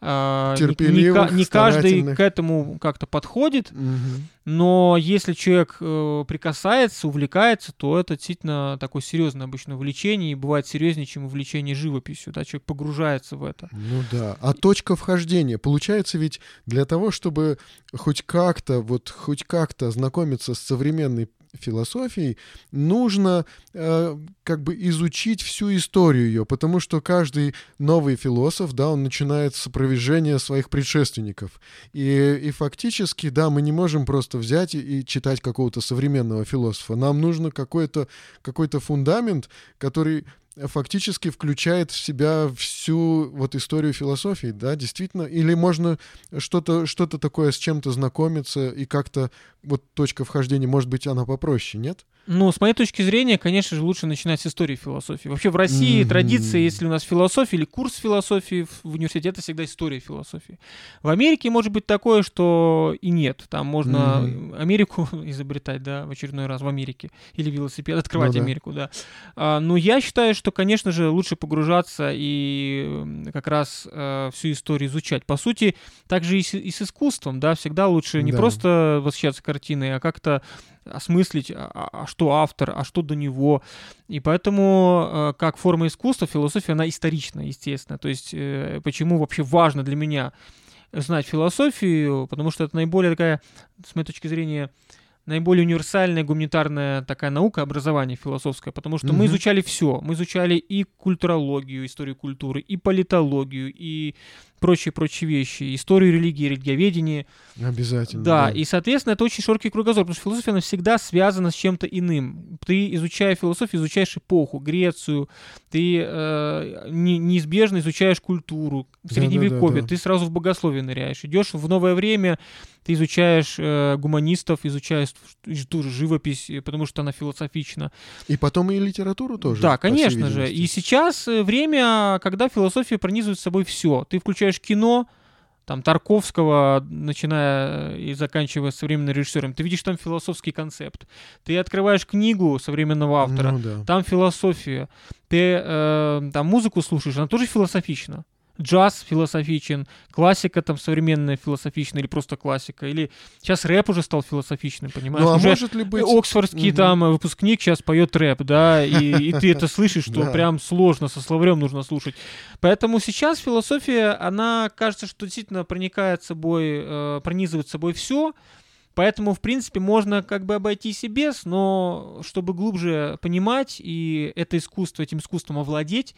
[SPEAKER 1] А, Терпеливых,
[SPEAKER 2] не, не каждый к этому как-то подходит, угу. но если человек э, прикасается, увлекается, то это действительно такое серьезное обычно увлечение, и бывает серьезнее, чем увлечение живописью, да, человек погружается в это.
[SPEAKER 1] Ну да, а точка вхождения, получается ведь для того, чтобы хоть как-то, вот хоть как-то знакомиться с современной философией, нужно э, как бы изучить всю историю ее, потому что каждый новый философ, да, он начинает с опровержения своих предшественников. И, и фактически, да, мы не можем просто взять и, и читать какого-то современного философа. Нам нужно какой-то какой фундамент, который фактически включает в себя всю вот историю философии, да, действительно, или можно что-то что такое с чем-то знакомиться и как-то вот точка вхождения, может быть, она попроще, нет?
[SPEAKER 2] Ну, с моей точки зрения, конечно же, лучше начинать с истории философии. Вообще в России mm-hmm. традиция, если у нас философия или курс философии в университете, это всегда история философии. В Америке может быть такое, что и нет. Там можно mm-hmm. Америку изобретать, да, в очередной раз в Америке. Или велосипед, открывать ну, Америку, да. А, но я считаю, что, конечно же, лучше погружаться и как раз а, всю историю изучать. По сути, также и с, и с искусством, да, всегда лучше не да. просто восхищаться картиной, а как-то осмыслить, а, а, а что автор, а что до него. И поэтому, э, как форма искусства, философия, она исторична, естественно. То есть, э, почему вообще важно для меня знать философию, потому что это наиболее такая, с моей точки зрения, наиболее универсальная гуманитарная такая наука, образование философское, потому что mm-hmm. мы изучали все. Мы изучали и культурологию, историю культуры, и политологию, и прочие-прочие вещи, историю религии, религиоведение.
[SPEAKER 1] Обязательно.
[SPEAKER 2] Да, да, и, соответственно, это очень широкий кругозор, потому что философия, она всегда связана с чем-то иным. Ты, изучая философию, изучаешь эпоху, Грецию, ты э, не, неизбежно изучаешь культуру, средневековье, да, да, да, ты сразу в богословие ныряешь. Идешь в новое время, ты изучаешь э, гуманистов, изучаешь ту же живопись, потому что она философична.
[SPEAKER 1] И потом и литературу тоже.
[SPEAKER 2] Да, конечно же. И сейчас э, время, когда философия пронизывает с собой все. Ты включаешь включаешь кино, там Тарковского, начиная и заканчивая современным режиссером, ты видишь там философский концепт. Ты открываешь книгу современного автора, ну, да. там философия. Ты э, там музыку слушаешь, она тоже философична джаз философичен, классика там современная философичная или просто классика, или сейчас рэп уже стал философичным, понимаешь? Ну,
[SPEAKER 1] а уже может ли быть...
[SPEAKER 2] Оксфордский угу. там выпускник сейчас поет рэп, да, и, и ты это слышишь, что прям сложно, со словарем нужно слушать. Поэтому сейчас философия, она кажется, что действительно проникает собой, э, пронизывает собой все, Поэтому, в принципе, можно как бы обойтись и без, но чтобы глубже понимать и это искусство, этим искусством овладеть,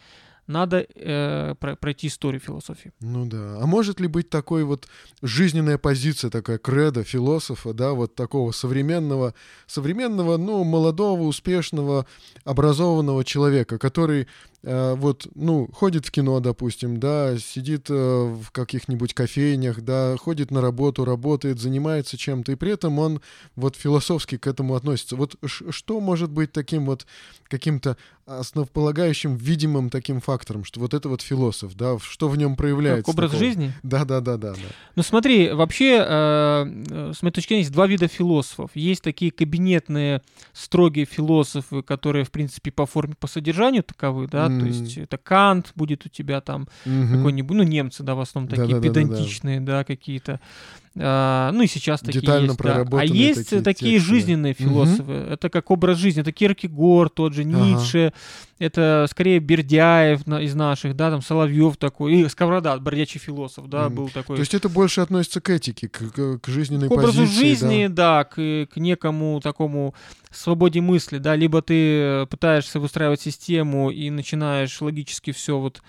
[SPEAKER 2] надо э, пройти историю философии.
[SPEAKER 1] Ну да. А может ли быть такой вот жизненная позиция, такая кредо философа, да, вот такого современного, современного, ну, молодого, успешного, образованного человека, который вот, ну, ходит в кино, допустим, да, сидит э, в каких-нибудь кофейнях, да, ходит на работу, работает, занимается чем-то, и при этом он вот философски к этому относится. Вот что может быть таким вот каким-то основополагающим, видимым таким фактором, что вот это вот философ, да, что в нем проявляется?
[SPEAKER 2] Как образ
[SPEAKER 1] такого?
[SPEAKER 2] жизни?
[SPEAKER 1] Да, да, да, да, да.
[SPEAKER 2] Ну смотри, вообще, э, с моей точки зрения, есть два вида философов. Есть такие кабинетные, строгие философы, которые, в принципе, по форме, по содержанию таковы, да. То есть это Кант будет у тебя там какой-нибудь, ну, немцы, да, в основном такие да, да, педантичные, да, да. да какие-то. А, ну и сейчас такие
[SPEAKER 1] Детально
[SPEAKER 2] есть. Да. А есть
[SPEAKER 1] такие,
[SPEAKER 2] такие тексты, жизненные да. философы. Угу. Это как образ жизни. Это Киркегор, тот же Ницше. Ага. Это скорее Бердяев из наших, да, там Соловьев такой. И Сковорода, бродячий философ, да, mm. был такой.
[SPEAKER 1] То есть это больше относится к этике, к, к, к жизненной
[SPEAKER 2] к образу
[SPEAKER 1] позиции,
[SPEAKER 2] жизни, да, да к, к некому такому свободе мысли, да, либо ты пытаешься выстраивать систему и начинаешь логически все вот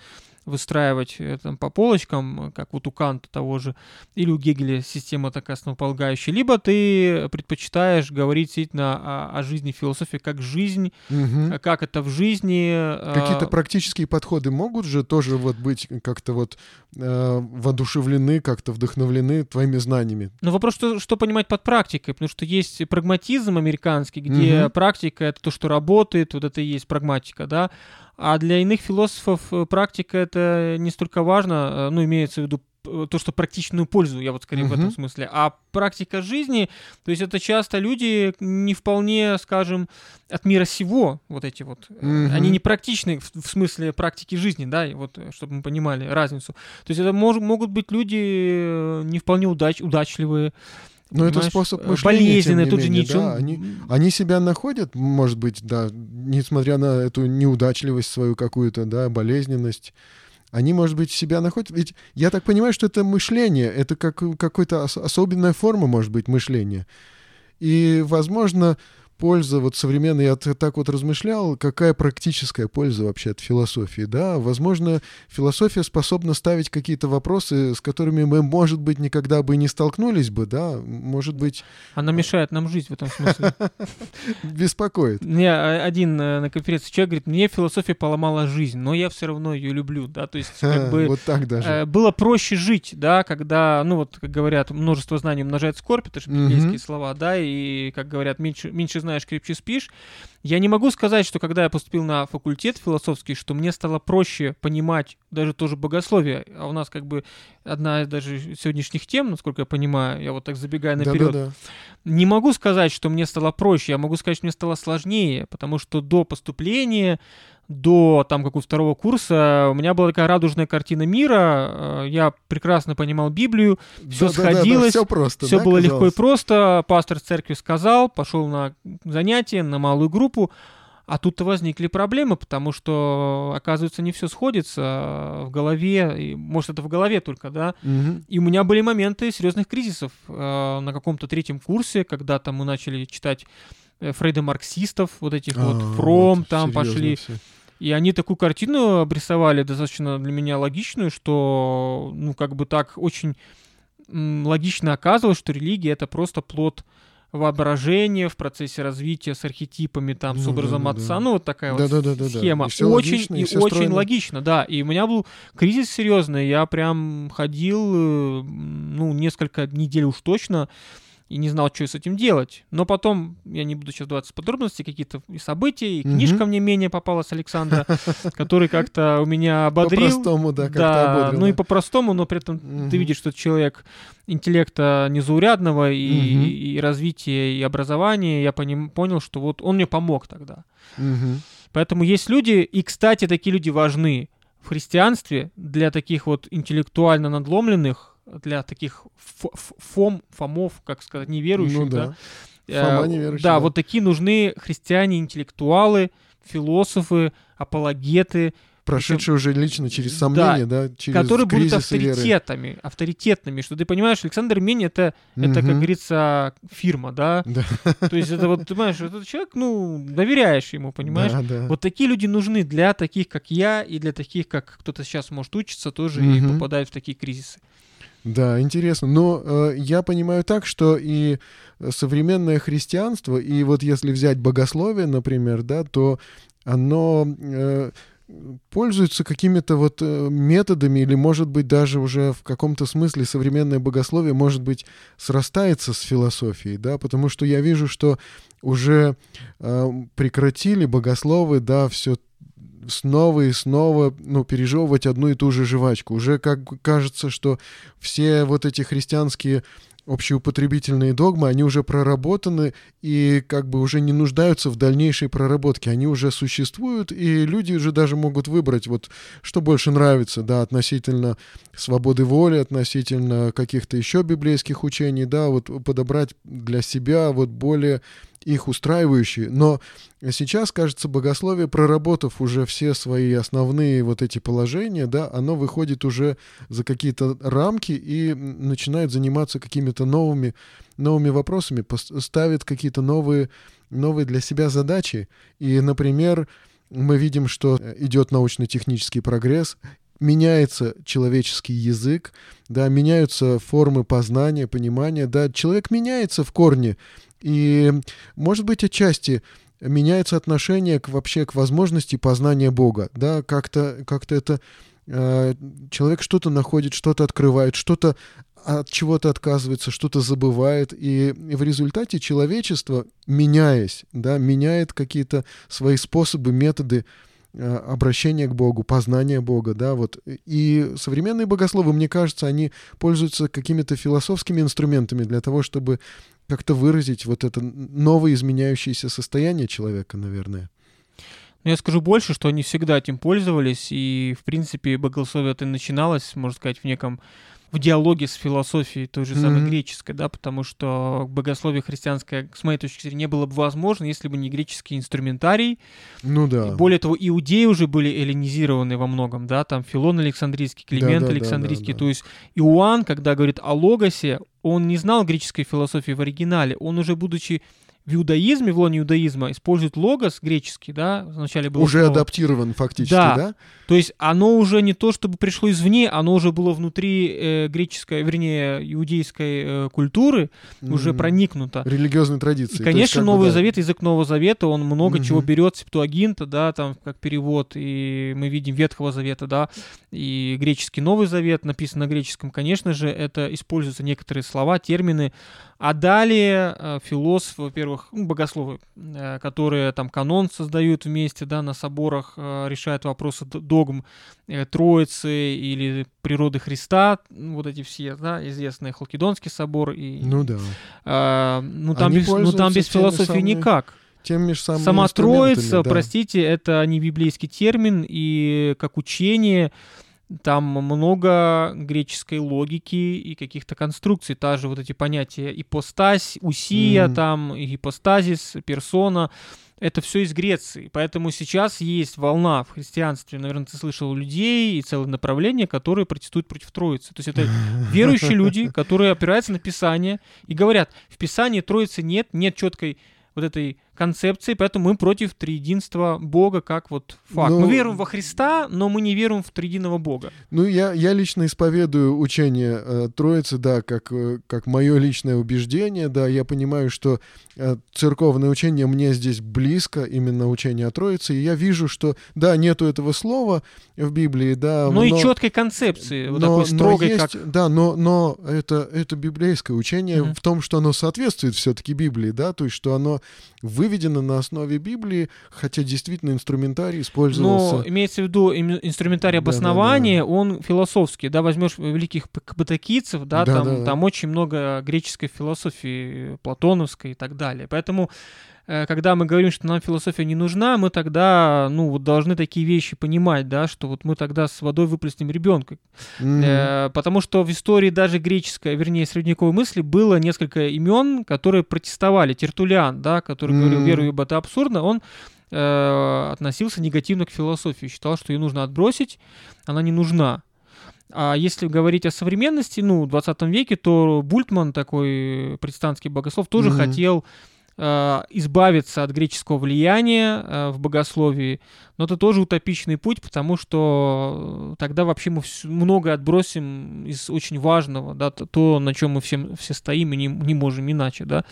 [SPEAKER 2] выстраивать э, там, по полочкам, как вот у Канта того же, или у Гегеля система такая основополагающая, либо ты предпочитаешь говорить действительно о, о жизни философии как жизнь, угу. как это в жизни.
[SPEAKER 1] Э, Какие-то практические подходы могут же тоже вот быть как-то вот э, воодушевлены, как-то вдохновлены твоими знаниями.
[SPEAKER 2] Но вопрос, что, что понимать под практикой, потому что есть прагматизм американский, где угу. практика — это то, что работает, вот это и есть прагматика, да, а для иных философов э, практика это не столько важно, э, ну, имеется в виду то, что практичную пользу, я вот скорее uh-huh. в этом смысле. А практика жизни, то есть это часто люди не вполне, скажем, от мира сего, вот эти вот. Uh-huh. Они не практичны в, в смысле практики жизни, да, и вот, чтобы мы понимали разницу. То есть это мож, могут быть люди э, не вполне удач, удачливые,
[SPEAKER 1] но это способ мышления. Болезненный, тут же ничего. Да, они, они себя находят, может быть, да, несмотря на эту неудачливость свою какую-то, да, болезненность. Они, может быть, себя находят. Ведь я так понимаю, что это мышление, это как какая-то особенная форма, может быть, мышления. И, возможно, польза вот современная, я так вот размышлял, какая практическая польза вообще от философии, да, возможно, философия способна ставить какие-то вопросы, с которыми мы, может быть, никогда бы не столкнулись бы, да, может быть...
[SPEAKER 2] Она мешает нам жить в этом смысле.
[SPEAKER 1] Беспокоит.
[SPEAKER 2] Мне один э, на конференции человек говорит, мне философия поломала жизнь, но я все равно ее люблю, да, то есть как бы...
[SPEAKER 1] Вот так даже. Э,
[SPEAKER 2] было проще жить, да, когда, ну вот, как говорят, множество знаний умножает скорбь, это же библейские слова, да, и, как говорят, меньше, меньше знаешь крепче спишь. Я не могу сказать, что когда я поступил на факультет философский, что мне стало проще понимать даже тоже богословие. А у нас как бы одна из даже сегодняшних тем, насколько я понимаю, я вот так забегаю наперед. Да, да, да. Не могу сказать, что мне стало проще, я могу сказать, что мне стало сложнее, потому что до поступления до там какого второго курса у меня была такая радужная картина мира, э, я прекрасно понимал Библию, все да, сходилось, да, да, все, просто, все да, было казалось? легко и просто, пастор церкви сказал, пошел на занятие, на малую группу, а тут-то возникли проблемы, потому что, оказывается, не все сходится в голове, и, может, это в голове только, да. Угу. И у меня были моменты серьезных кризисов э, на каком-то третьем курсе, когда там мы начали читать э, Фрейда марксистов, вот этих а, вот, Фром вот, там пошли. Все. И они такую картину обрисовали достаточно для меня логичную, что, ну, как бы так очень логично оказывалось, что религия — это просто плод воображения в процессе развития с архетипами, там, ну, с образом да, отца. Да. Ну, вот такая да, вот да, да, схема. Да, И очень логично, и, и очень стройно. логично, да. И у меня был кризис серьезный. Я прям ходил, э, ну, несколько недель уж точно и не знал, что с этим делать. Но потом, я не буду сейчас вдаваться в подробности, какие-то и события, и книжка мне менее попалась Александра, который как-то у меня ободрил.
[SPEAKER 1] По-простому, да, как-то
[SPEAKER 2] ободрил. Ну и по-простому, но при этом ты видишь, что человек интеллекта незаурядного и, и, и развития, и образования, я поним, понял, что вот он мне помог тогда. Поэтому есть люди, и, кстати, такие люди важны в христианстве для таких вот интеллектуально надломленных, для таких фом, фомов, как сказать, неверующих, ну, да.
[SPEAKER 1] да. Фома неверующий,
[SPEAKER 2] да, да, вот такие нужны христиане-интеллектуалы, философы, апологеты,
[SPEAKER 1] прошедшие уже лично через сомнения, да, да через
[SPEAKER 2] которые будут авторитетами, веры. авторитетными, что ты понимаешь, Александр Мень это, угу. это, как говорится, фирма, да? да, то есть это вот, ты понимаешь, этот человек, ну, доверяешь ему, понимаешь, да, да. вот такие люди нужны для таких, как я, и для таких, как кто-то сейчас может учиться тоже угу. и попадает в такие кризисы.
[SPEAKER 1] Да, интересно. Но э, я понимаю так, что и современное христианство, и вот если взять богословие, например, да, то оно э, пользуется какими-то вот э, методами, или, может быть, даже уже в каком-то смысле современное богословие, может быть, срастается с философией, да, потому что я вижу, что уже э, прекратили богословы, да, все снова и снова ну, пережевывать одну и ту же жвачку. Уже как кажется, что все вот эти христианские общеупотребительные догмы, они уже проработаны и как бы уже не нуждаются в дальнейшей проработке. Они уже существуют, и люди уже даже могут выбрать, вот что больше нравится, да, относительно свободы воли, относительно каких-то еще библейских учений, да, вот подобрать для себя вот более их устраивающие. Но сейчас, кажется, богословие, проработав уже все свои основные вот эти положения, да, оно выходит уже за какие-то рамки и начинает заниматься какими-то новыми, новыми вопросами, ставит какие-то новые, новые для себя задачи. И, например, мы видим, что идет научно-технический прогресс, меняется человеческий язык, да, меняются формы познания, понимания, да, человек меняется в корне, и, может быть, отчасти меняется отношение к, вообще к возможности познания Бога, да, как-то как это э, человек что-то находит, что-то открывает, что-то от чего-то отказывается, что-то забывает, и в результате человечество, меняясь, да, меняет какие-то свои способы, методы э, обращение к Богу, познание Бога, да, вот. И современные богословы, мне кажется, они пользуются какими-то философскими инструментами для того, чтобы как-то выразить вот это новое изменяющееся состояние человека, наверное.
[SPEAKER 2] Но я скажу больше, что они всегда этим пользовались, и, в принципе, богословие это начиналось, можно сказать, в неком в диалоге с философией той же самой mm-hmm. греческой, да, потому что богословие христианское, с моей точки зрения, не было бы возможно, если бы не греческий инструментарий.
[SPEAKER 1] Ну да.
[SPEAKER 2] И более того, иудеи уже были эллинизированы во многом, да, там Филон Александрийский, Климент да, да, Александрийский, да, да, да. то есть Иоанн, когда говорит о логосе, он не знал греческой философии в оригинале, он уже будучи в иудаизме, в лоне иудаизма используют логос греческий, да, вначале был
[SPEAKER 1] Уже слово. адаптирован фактически, да. да?
[SPEAKER 2] То есть оно уже не то, чтобы пришло извне, оно уже было внутри э, греческой, вернее, иудейской э, культуры, mm-hmm. уже проникнуто.
[SPEAKER 1] Религиозной традиции.
[SPEAKER 2] И, конечно, есть, Новый бы, да. Завет, язык Нового Завета, он много mm-hmm. чего берет, Септуагинта, да, там, как перевод, и мы видим Ветхого Завета, да, и греческий Новый Завет, написан на греческом, конечно же, это используются некоторые слова, термины, а далее э, философы, во-первых, ну, богословы, э, которые там канон создают вместе, да, на соборах э, решают вопросы догм Троицы или природы Христа, вот эти все, да, известные Халкидонский собор и...
[SPEAKER 1] Ну да.
[SPEAKER 2] А, ну, там без, ну там без философии самыми... никак.
[SPEAKER 1] Теми же самыми
[SPEAKER 2] Сама Троица, да. простите, это не библейский термин, и как учение там много греческой логики и каких-то конструкций. Та же вот эти понятия ипостась, усия, mm. там, ипостазис, персона. Это все из Греции. Поэтому сейчас есть волна в христианстве, наверное, ты слышал, людей и целое направление, которые протестуют против Троицы. То есть это верующие люди, которые опираются на Писание и говорят, в Писании Троицы нет, нет четкой вот этой концепции, поэтому мы против триединства Бога как вот факт. Ну, мы верим во Христа, но мы не верим в триединого Бога.
[SPEAKER 1] Ну, я, я лично исповедую учение э, Троицы, да, как, э, как мое личное убеждение, да, я понимаю, что э, церковное учение мне здесь близко, именно учение о Троице, и я вижу, что, да, нету этого слова в Библии, да.
[SPEAKER 2] Ну но, и четкой концепции, вот такой строгой, но есть,
[SPEAKER 1] как... Да, но, но это, это библейское учение mm-hmm. в том, что оно соответствует все-таки Библии, да, то есть, что оно выведено на основе Библии, хотя действительно инструментарий использовался.
[SPEAKER 2] Но имеется в виду инструментарий обоснования, да, да, да. он философский, да, возьмешь великих кабатакийцев, да, да, там, да, там очень много греческой философии, платоновской и так далее. Поэтому когда мы говорим, что нам философия не нужна, мы тогда, ну, вот должны такие вещи понимать, да, что вот мы тогда с водой выплеснем ребенка. Mm-hmm. Э, потому что в истории даже греческой, вернее, средневековой мысли было несколько имен, которые протестовали. Тертулиан, да, который mm-hmm. говорил, веру ибо это абсурдно, он э, относился негативно к философии, считал, что ее нужно отбросить, она не нужна. А если говорить о современности, ну, в 20 веке, то Бультман, такой протестантский богослов, тоже mm-hmm. хотел Э, избавиться от греческого влияния э, в богословии, но это тоже утопичный путь, потому что тогда вообще мы многое отбросим из очень важного, да, то, на чем мы все, все стоим и не, не можем иначе, да.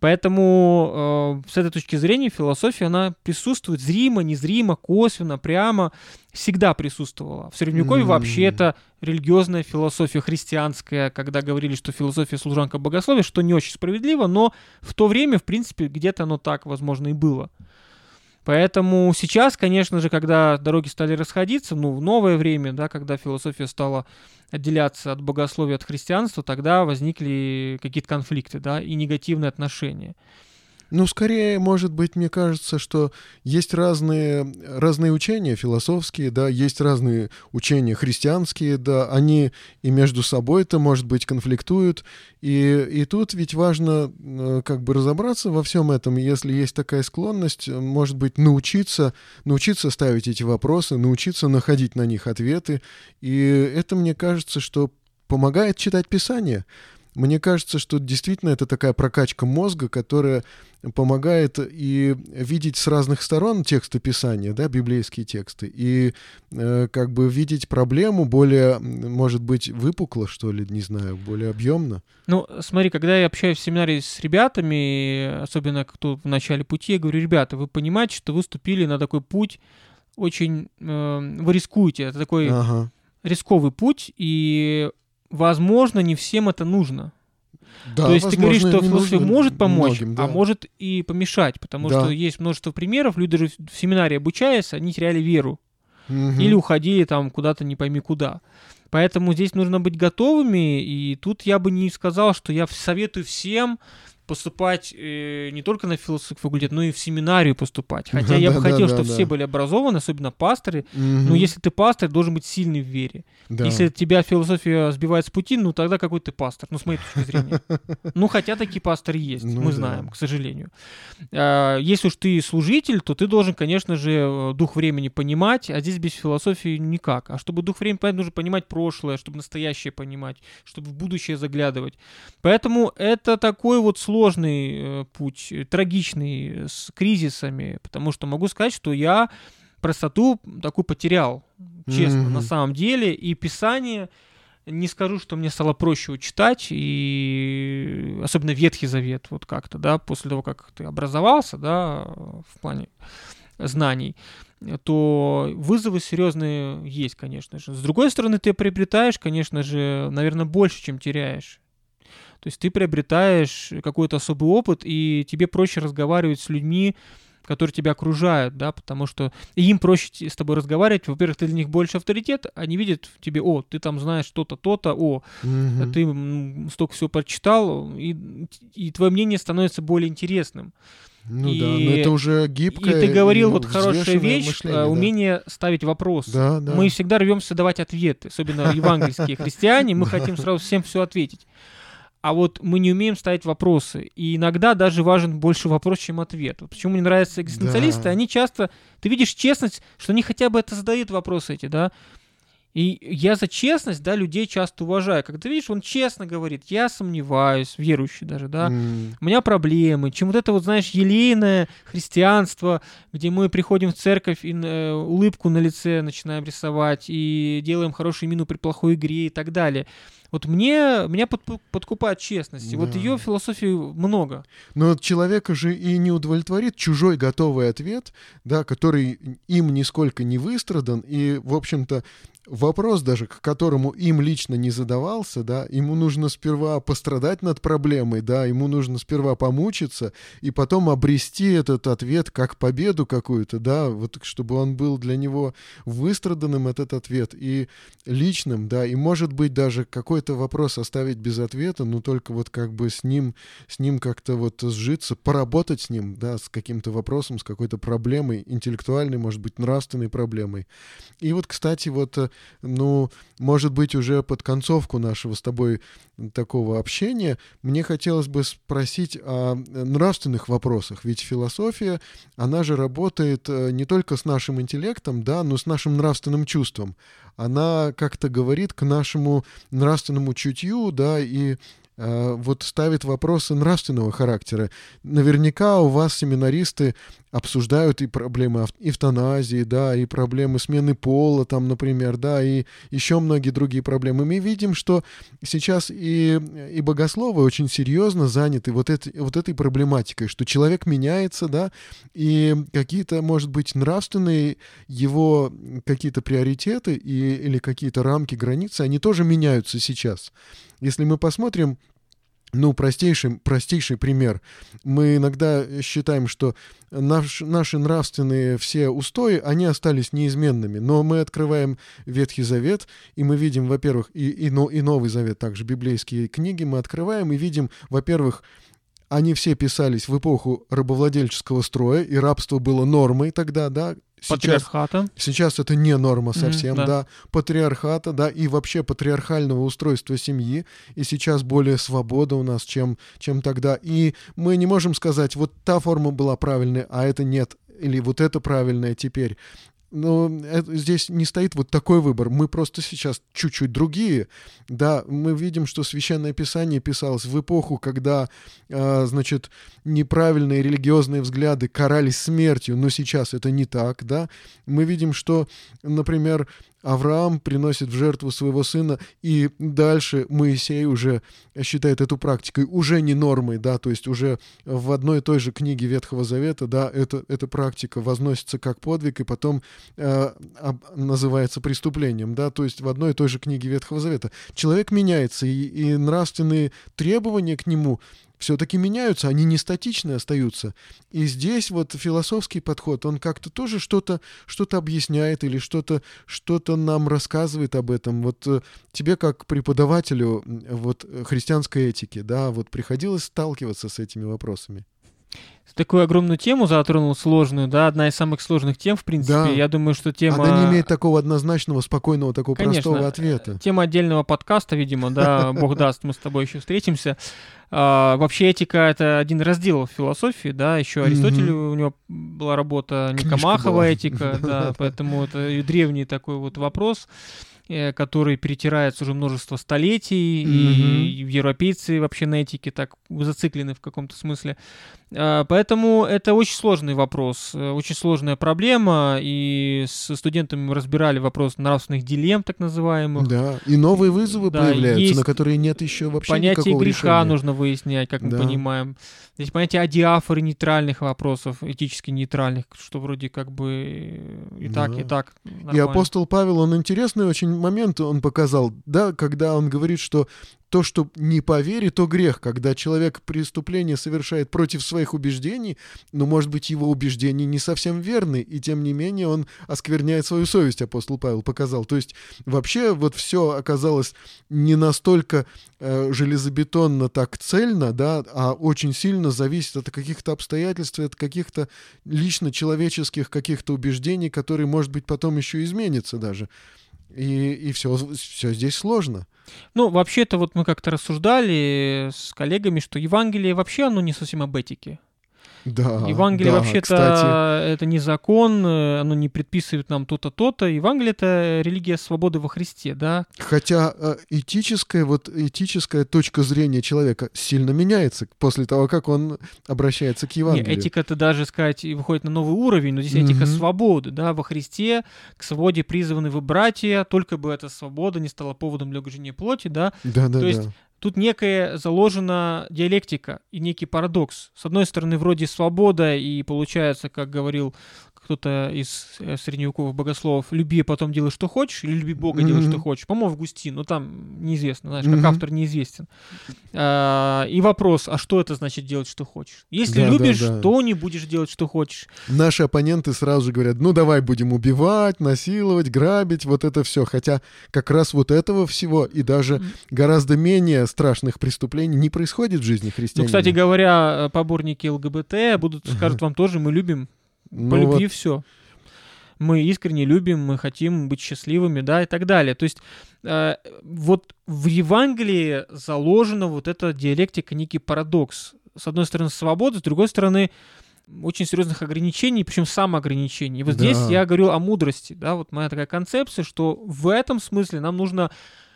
[SPEAKER 2] Поэтому э, с этой точки зрения философия, она присутствует зримо, незримо, косвенно, прямо, всегда присутствовала. В Средневековье mm-hmm. вообще это религиозная философия христианская, когда говорили, что философия служанка богословия, что не очень справедливо, но в то время, в принципе, где-то оно так, возможно, и было. Поэтому сейчас, конечно же, когда дороги стали расходиться, ну, в новое время, да, когда философия стала отделяться от богословия, от христианства, тогда возникли какие-то конфликты, да, и негативные отношения.
[SPEAKER 1] Ну, скорее, может быть, мне кажется, что есть разные, разные учения философские, да, есть разные учения христианские, да, они и между собой-то, может быть, конфликтуют, и, и тут ведь важно э, как бы разобраться во всем этом, если есть такая склонность, может быть, научиться, научиться ставить эти вопросы, научиться находить на них ответы, и это, мне кажется, что помогает читать Писание, мне кажется, что действительно это такая прокачка мозга, которая помогает и видеть с разных сторон тексты Писания, да, библейские тексты, и э, как бы видеть проблему более, может быть, выпукло, что ли, не знаю, более объемно.
[SPEAKER 2] Ну, смотри, когда я общаюсь в семинаре с ребятами, особенно кто в начале пути, я говорю, ребята, вы понимаете, что вы ступили на такой путь, очень э, вы рискуете, это такой ага. рисковый путь, и возможно, не всем это нужно. Да, То есть возможно, ты говоришь, что философия может помочь, многим, да. а может и помешать, потому да. что есть множество примеров, люди даже в семинаре обучаясь, они теряли веру. Угу. Или уходили там куда-то не пойми куда. Поэтому здесь нужно быть готовыми, и тут я бы не сказал, что я советую всем поступать э, не только на философский факультет, но и в семинарию поступать. Хотя я бы хотел, чтобы все были образованы, особенно пасторы. Но если ты пастор, должен быть сильный в вере. Если тебя философия сбивает с пути, ну тогда какой ты пастор? Ну, с моей точки зрения. Ну, хотя такие пасторы есть, ну мы знаем, к сожалению. А, если уж ты служитель, то ты должен, конечно же, дух времени понимать, а здесь без философии никак. А чтобы дух времени понять, нужно понимать прошлое, чтобы настоящее понимать, чтобы в будущее заглядывать. Поэтому это такой вот сложный сложный э, путь, э, трагичный, с кризисами, потому что могу сказать, что я простоту такую потерял, честно, mm-hmm. на самом деле, и писание не скажу, что мне стало проще его читать, и особенно Ветхий Завет, вот как-то, да, после того, как ты образовался, да, в плане знаний, то вызовы серьезные есть, конечно же. С другой стороны, ты приобретаешь, конечно же, наверное, больше, чем теряешь. То есть ты приобретаешь какой-то особый опыт, и тебе проще разговаривать с людьми, которые тебя окружают, да, потому что им проще с тобой разговаривать. Во-первых, ты для них больше авторитет, они видят в тебе, о, ты там знаешь что-то, то-то, о, угу. ты столько всего прочитал, и, и твое мнение становится более интересным.
[SPEAKER 1] Ну и, да, но это уже гибкое.
[SPEAKER 2] И ты говорил вот хорошая вещь, мышление, да. умение ставить вопрос.
[SPEAKER 1] Да, да.
[SPEAKER 2] Мы всегда рвемся давать ответы, особенно евангельские христиане, мы хотим сразу всем все ответить а вот мы не умеем ставить вопросы. И иногда даже важен больше вопрос, чем ответ. Вот почему мне нравятся экзистенциалисты? Да. Они часто, ты видишь честность, что они хотя бы это задают вопросы эти, да. И я за честность, да, людей часто уважаю. Когда видишь, он честно говорит, я сомневаюсь, верующий даже, да, mm. у меня проблемы, чем вот это вот, знаешь, елейное христианство, где мы приходим в церковь и э, улыбку на лице начинаем рисовать и делаем хорошую мину при плохой игре и так далее. Вот мне, меня под, подкупает честность. Да. Вот ее философии много.
[SPEAKER 1] Но человека же и не удовлетворит чужой готовый ответ, да, который им нисколько не выстрадан. И, в общем-то, вопрос даже, к которому им лично не задавался, да, ему нужно сперва пострадать над проблемой, да, ему нужно сперва помучиться и потом обрести этот ответ как победу какую-то, да, вот чтобы он был для него выстраданным, этот ответ, и личным, да, и может быть даже какой-то вопрос оставить без ответа, но только вот как бы с ним, с ним как-то вот сжиться, поработать с ним, да, с каким-то вопросом, с какой-то проблемой, интеллектуальной, может быть, нравственной проблемой. И вот, кстати, вот э, ну, может быть, уже под концовку нашего с тобой такого общения, мне хотелось бы спросить о нравственных вопросах. Ведь философия, она же работает э, не только с нашим интеллектом, да, но с нашим нравственным чувством. Она как-то говорит к нашему нравственному чутью, да, и Э, вот ставит вопросы нравственного характера. Наверняка у вас семинаристы обсуждают и проблемы эвтаназии, да, и проблемы смены пола, там, например, да, и еще многие другие проблемы. Мы видим, что сейчас и, и богословы очень серьезно заняты вот, это, вот этой проблематикой, что человек меняется, да, и какие-то, может быть, нравственные его какие-то приоритеты и, или какие-то рамки, границы, они тоже меняются сейчас. Если мы посмотрим ну, простейший, простейший пример. Мы иногда считаем, что наш, наши нравственные все устои, они остались неизменными. Но мы открываем Ветхий Завет, и мы видим, во-первых, и, и, и Новый Завет, также библейские книги мы открываем и видим, во-первых, они все писались в эпоху рабовладельческого строя, и рабство было нормой тогда, да,
[SPEAKER 2] Сейчас, патриархата.
[SPEAKER 1] Сейчас это не норма совсем, mm, да. да. Патриархата, да, и вообще патриархального устройства семьи. И сейчас более свобода у нас, чем, чем тогда. И мы не можем сказать, вот та форма была правильная, а это нет или вот это правильное теперь но это, здесь не стоит вот такой выбор. Мы просто сейчас чуть-чуть другие. Да, мы видим, что Священное Писание писалось в эпоху, когда, э, значит, неправильные религиозные взгляды карались смертью, но сейчас это не так, да. Мы видим, что, например, Авраам приносит в жертву своего сына, и дальше Моисей уже считает эту практикой уже не нормой, да, то есть уже в одной и той же книге Ветхого Завета, да, это, эта практика возносится как подвиг и потом э, называется преступлением, да, то есть в одной и той же книге Ветхого Завета. Человек меняется, и, и нравственные требования к нему все-таки меняются, они не статичные остаются. И здесь вот философский подход, он как-то тоже что-то что объясняет или что-то что нам рассказывает об этом. Вот э, тебе как преподавателю вот христианской этики, да, вот приходилось сталкиваться с этими вопросами?
[SPEAKER 2] Такую огромную тему затронул, сложную, да, одна из самых сложных тем, в принципе. Да. Я думаю, что тема...
[SPEAKER 1] Она не имеет такого однозначного, спокойного, такого Конечно. простого ответа.
[SPEAKER 2] Тема отдельного подкаста, видимо, да, бог даст, мы с тобой еще встретимся. А, вообще этика — это один раздел философии, да, еще Аристотель, у него была работа Никомахова этика, да, поэтому это древний такой вот вопрос. Э, который перетирается уже множество столетий, mm-hmm. и европейцы вообще на этике так зациклены в каком-то смысле. А, поэтому это очень сложный вопрос, э, очень сложная проблема, и с студентами мы разбирали вопрос нравственных дилемм, так называемых.
[SPEAKER 1] Да, и новые вызовы да, появляются, на которые нет еще вообще
[SPEAKER 2] Понятие
[SPEAKER 1] никакого
[SPEAKER 2] греха
[SPEAKER 1] решения.
[SPEAKER 2] нужно выяснять, как да. мы понимаем. Здесь понятие адиафоры нейтральных вопросов, этически нейтральных, что вроде как бы и так, да. и так.
[SPEAKER 1] Нормально. И апостол Павел, он интересный очень момент он показал, да, когда он говорит, что то, что не по вере, то грех. Когда человек преступление совершает против своих убеждений, но, может быть, его убеждения не совсем верны, и тем не менее он оскверняет свою совесть, апостол Павел показал. То есть вообще вот все оказалось не настолько э, железобетонно так цельно, да, а очень сильно зависит от каких-то обстоятельств, от каких-то лично человеческих каких-то убеждений, которые, может быть, потом еще изменятся даже. И, и все, все здесь сложно.
[SPEAKER 2] Ну, вообще-то вот мы как-то рассуждали с коллегами, что Евангелие вообще оно не совсем об этике.
[SPEAKER 1] Да,
[SPEAKER 2] Евангелие
[SPEAKER 1] да,
[SPEAKER 2] вообще-то кстати. это не закон, э, оно не предписывает нам то-то, то-то. Евангелие это религия свободы во Христе, да.
[SPEAKER 1] Хотя э, этическая, вот этическая точка зрения человека сильно меняется после того, как он обращается к Евангелию.
[SPEAKER 2] Не, этика-то даже, сказать, выходит на новый уровень, но здесь этика свободы, да, во Христе к свободе призваны вы братья, только бы эта свобода не стала поводом для угождения плоти, да.
[SPEAKER 1] Да, да,
[SPEAKER 2] То есть Тут некая заложена диалектика и некий парадокс. С одной стороны, вроде свобода, и получается, как говорил кто-то из э, средневековых богословов, люби, а потом делай, что хочешь, или люби Бога, mm-hmm. делай, что хочешь. По-моему, Августин, но там неизвестно, знаешь, как автор неизвестен. А, и вопрос, а что это значит делать, что хочешь? Если да, любишь, да, да. то не будешь делать, что хочешь.
[SPEAKER 1] Наши оппоненты сразу же говорят, ну давай будем убивать, насиловать, грабить, вот это все. Хотя как раз вот этого всего и даже гораздо менее страшных преступлений не происходит в жизни христианина.
[SPEAKER 2] Ну, кстати говоря, поборники ЛГБТ будут, скажут вам тоже, мы любим ну, По любви вот... все. Мы искренне любим, мы хотим быть счастливыми, да, и так далее. То есть э, вот в Евангелии заложена вот эта диалектика, некий парадокс. С одной стороны, свобода, с другой стороны, очень серьезных ограничений, причем самоограничений. И вот да. здесь я говорю о мудрости, да, вот моя такая концепция, что в этом смысле нам нужно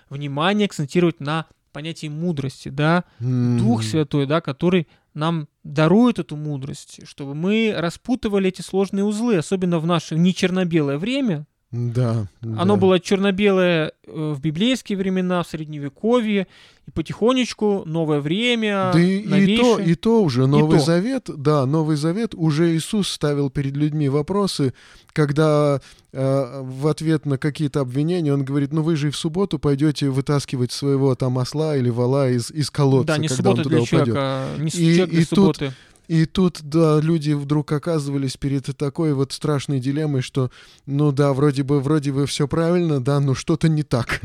[SPEAKER 2] внимание акцентировать на понятии мудрости, да, mm. Дух Святой, да, который нам дарует эту мудрость, чтобы мы распутывали эти сложные узлы, особенно в наше не черно-белое время.
[SPEAKER 1] Да.
[SPEAKER 2] Оно
[SPEAKER 1] да.
[SPEAKER 2] было черно-белое э, в библейские времена, в средневековье, и потихонечку новое время.
[SPEAKER 1] Да и, и то, и то уже Новый и Завет, то. да, Новый Завет уже Иисус ставил перед людьми вопросы, когда э, в ответ на какие-то обвинения он говорит, ну вы же и в субботу пойдете вытаскивать своего там осла или вала из, из колодца,
[SPEAKER 2] да, не
[SPEAKER 1] когда
[SPEAKER 2] он туда
[SPEAKER 1] для
[SPEAKER 2] упадет. Человека, не и, и субботы.
[SPEAKER 1] Тут, и тут, да, люди вдруг оказывались перед такой вот страшной дилеммой, что, ну да, вроде бы, вроде бы все правильно, да, но что-то не так.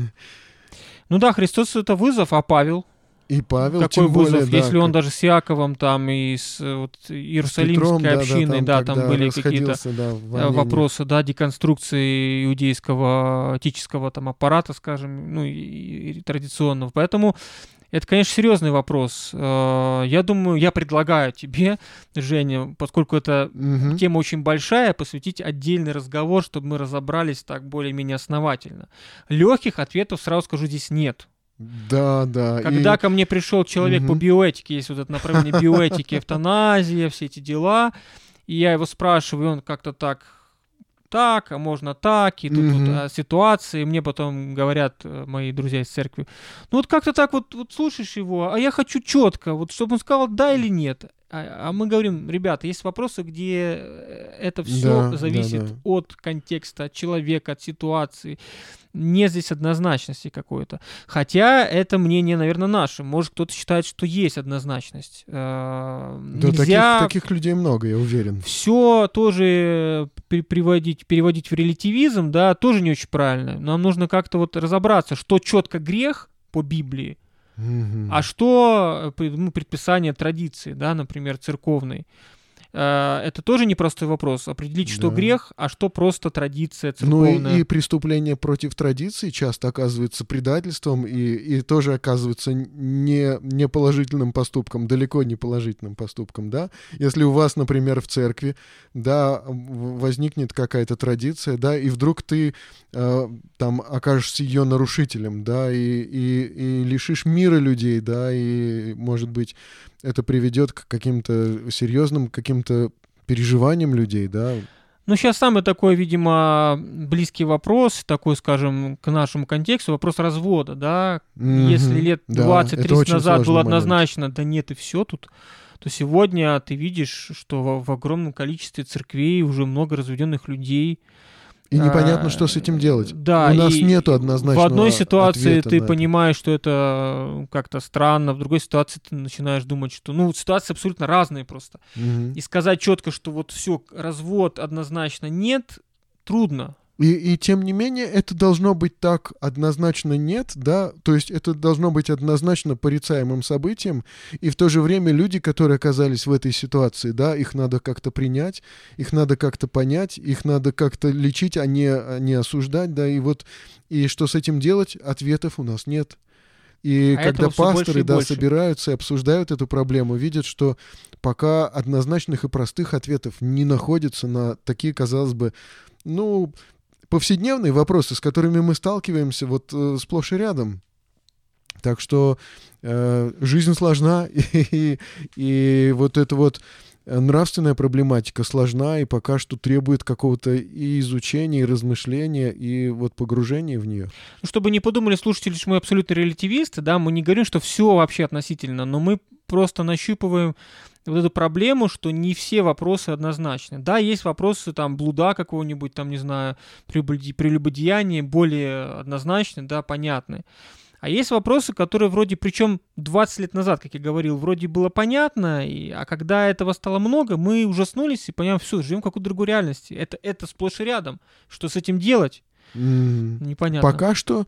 [SPEAKER 2] Ну да, Христос это вызов, а Павел?
[SPEAKER 1] И Павел,
[SPEAKER 2] Какой
[SPEAKER 1] тем
[SPEAKER 2] вызов,
[SPEAKER 1] более,
[SPEAKER 2] если
[SPEAKER 1] да,
[SPEAKER 2] он даже с Яковом там и с вот, Иерусалимской Петром, общиной, да, да, там, там были какие-то да, э, вопросы, да, деконструкции иудейского этического там аппарата, скажем, ну и, и традиционного. Поэтому это, конечно, серьезный вопрос. Э, я думаю, я предлагаю тебе, Женя, поскольку эта угу. тема очень большая, посвятить отдельный разговор, чтобы мы разобрались так более-менее основательно. Легких ответов, сразу скажу, здесь нет.
[SPEAKER 1] Да, да.
[SPEAKER 2] Когда и... ко мне пришел человек угу. по биоэтике, есть вот это направление биоэтики, эвтаназия, все эти дела, и я его спрашиваю, он как-то так так, а можно так, и тут mm-hmm. вот а, ситуации. Мне потом говорят э, мои друзья из церкви, ну вот как-то так вот, вот слушаешь его, а я хочу четко, вот чтобы он сказал да или нет. А, а мы говорим, ребята, есть вопросы, где э, это все да, зависит да, да. от контекста, от человека, от ситуации. Не здесь однозначности какой-то. Хотя это мнение, наверное, наше. Может, кто-то считает, что есть однозначность.
[SPEAKER 1] Э, да, Нельзя таких, таких людей много, я уверен.
[SPEAKER 2] Все тоже приводить, переводить в релятивизм, да, тоже не очень правильно. Нам нужно как-то вот разобраться, что четко грех по Библии, а что э, ну, предписание традиции, да, например, церковной? Э, это тоже непростой вопрос. Определить, что да. грех, а что просто традиция церковная.
[SPEAKER 1] Ну и, и преступление против традиции часто оказывается предательством и, и тоже оказывается не, не положительным поступком, далеко не положительным поступком, да. Если у вас, например, в церкви, да, возникнет какая-то традиция, да, и вдруг ты э, там окажешься ее нарушителем, да, и, и, и лишишь мира людей, да, и, может быть, это приведет к каким-то серьезным каким-то переживаниям людей, да?
[SPEAKER 2] Ну, сейчас самый такой, видимо, близкий вопрос, такой, скажем, к нашему контексту, вопрос развода, да? Mm-hmm. Если лет 20-30 да, назад было однозначно, момент. да нет, и все тут, то сегодня ты видишь, что в, в огромном количестве церквей уже много разведенных людей,
[SPEAKER 1] и непонятно, что с этим делать. Да, у нас нету однозначного
[SPEAKER 2] В одной ситуации ты понимаешь, что это как-то странно, в другой ситуации ты начинаешь думать, что ну ситуации абсолютно разные просто. Угу. И сказать четко, что вот все развод однозначно нет, трудно.
[SPEAKER 1] И, и тем не менее, это должно быть так однозначно нет, да, то есть это должно быть однозначно порицаемым событием, и в то же время люди, которые оказались в этой ситуации, да, их надо как-то принять, их надо как-то понять, их надо как-то лечить, а не, а не осуждать, да, и вот, и что с этим делать, ответов у нас нет. И а когда пасторы, да, больше. собираются и обсуждают эту проблему, видят, что пока однозначных и простых ответов не находится на такие, казалось бы, ну, повседневные вопросы, с которыми мы сталкиваемся вот э, сплошь и рядом. Так что э, жизнь сложна, и, и вот эта вот нравственная проблематика сложна и пока что требует какого-то и изучения, и размышления, и вот погружения в нее.
[SPEAKER 2] Ну, чтобы не подумали слушатели, что мы абсолютно релятивисты, да, мы не говорим, что все вообще относительно, но мы просто нащупываем вот эту проблему, что не все вопросы однозначны. Да, есть вопросы там блуда какого-нибудь, там, не знаю, прелюбодеяния более однозначны, да, понятны. А есть вопросы, которые вроде, причем 20 лет назад, как я говорил, вроде было понятно, и, а когда этого стало много, мы ужаснулись и поняли, все, живем в какой-то другой реальности. Это, это сплошь и рядом. Что с этим делать?
[SPEAKER 1] Непонятно. Пока что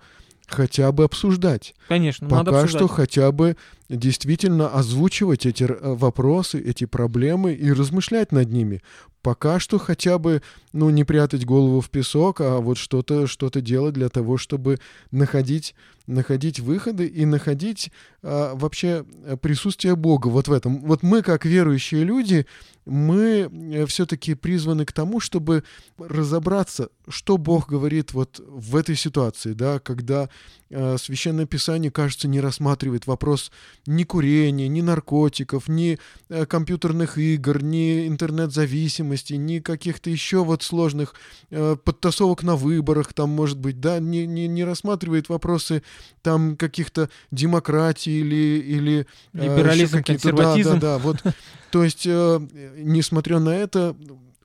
[SPEAKER 1] хотя бы обсуждать.
[SPEAKER 2] Конечно,
[SPEAKER 1] Пока
[SPEAKER 2] надо обсуждать.
[SPEAKER 1] что хотя бы действительно озвучивать эти э, вопросы, эти проблемы и размышлять над ними. Пока что хотя бы, ну, не прятать голову в песок, а вот что-то что делать для того, чтобы находить, находить выходы и находить а, вообще э, присутствие Бога вот в этом. Вот мы, как верующие люди, мы э, все-таки призваны к тому, чтобы разобраться, что Бог говорит вот в этой ситуации, да, когда э, Священное Писание, кажется, не рассматривает вопрос ни курения, ни наркотиков, ни э, компьютерных игр, ни интернет-зависимости, ни каких-то еще вот сложных э, подтасовок на выборах, там, может быть, да, не, не, не рассматривает вопросы там каких-то демократий или... или
[SPEAKER 2] э, Либерализм, консерватизм.
[SPEAKER 1] Да, да, да, вот, то есть, э, несмотря на это,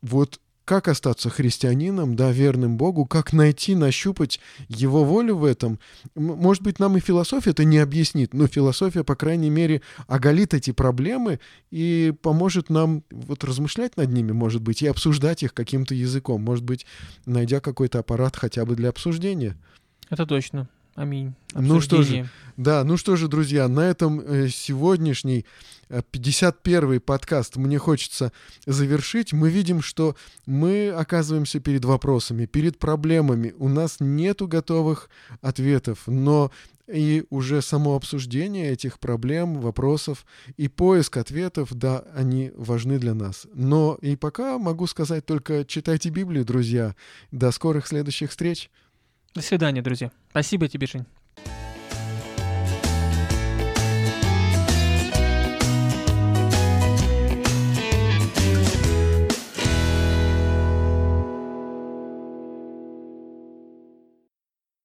[SPEAKER 1] вот как остаться христианином, да, верным Богу, как найти, нащупать Его волю в этом. Может быть, нам и философия это не объяснит, но философия, по крайней мере, оголит эти проблемы и поможет нам вот размышлять над ними, может быть, и обсуждать их каким-то языком, может быть, найдя какой-то аппарат хотя бы для обсуждения.
[SPEAKER 2] Это точно. Аминь.
[SPEAKER 1] Ну что же, да, ну что же, друзья, на этом э, сегодняшний 51-й э, подкаст мне хочется завершить. Мы видим, что мы оказываемся перед вопросами, перед проблемами. У нас нету готовых ответов, но и уже само обсуждение этих проблем, вопросов и поиск ответов, да, они важны для нас. Но и пока могу сказать только читайте Библию, друзья. До скорых следующих встреч.
[SPEAKER 2] До свидания, друзья. Спасибо тебе, Жень.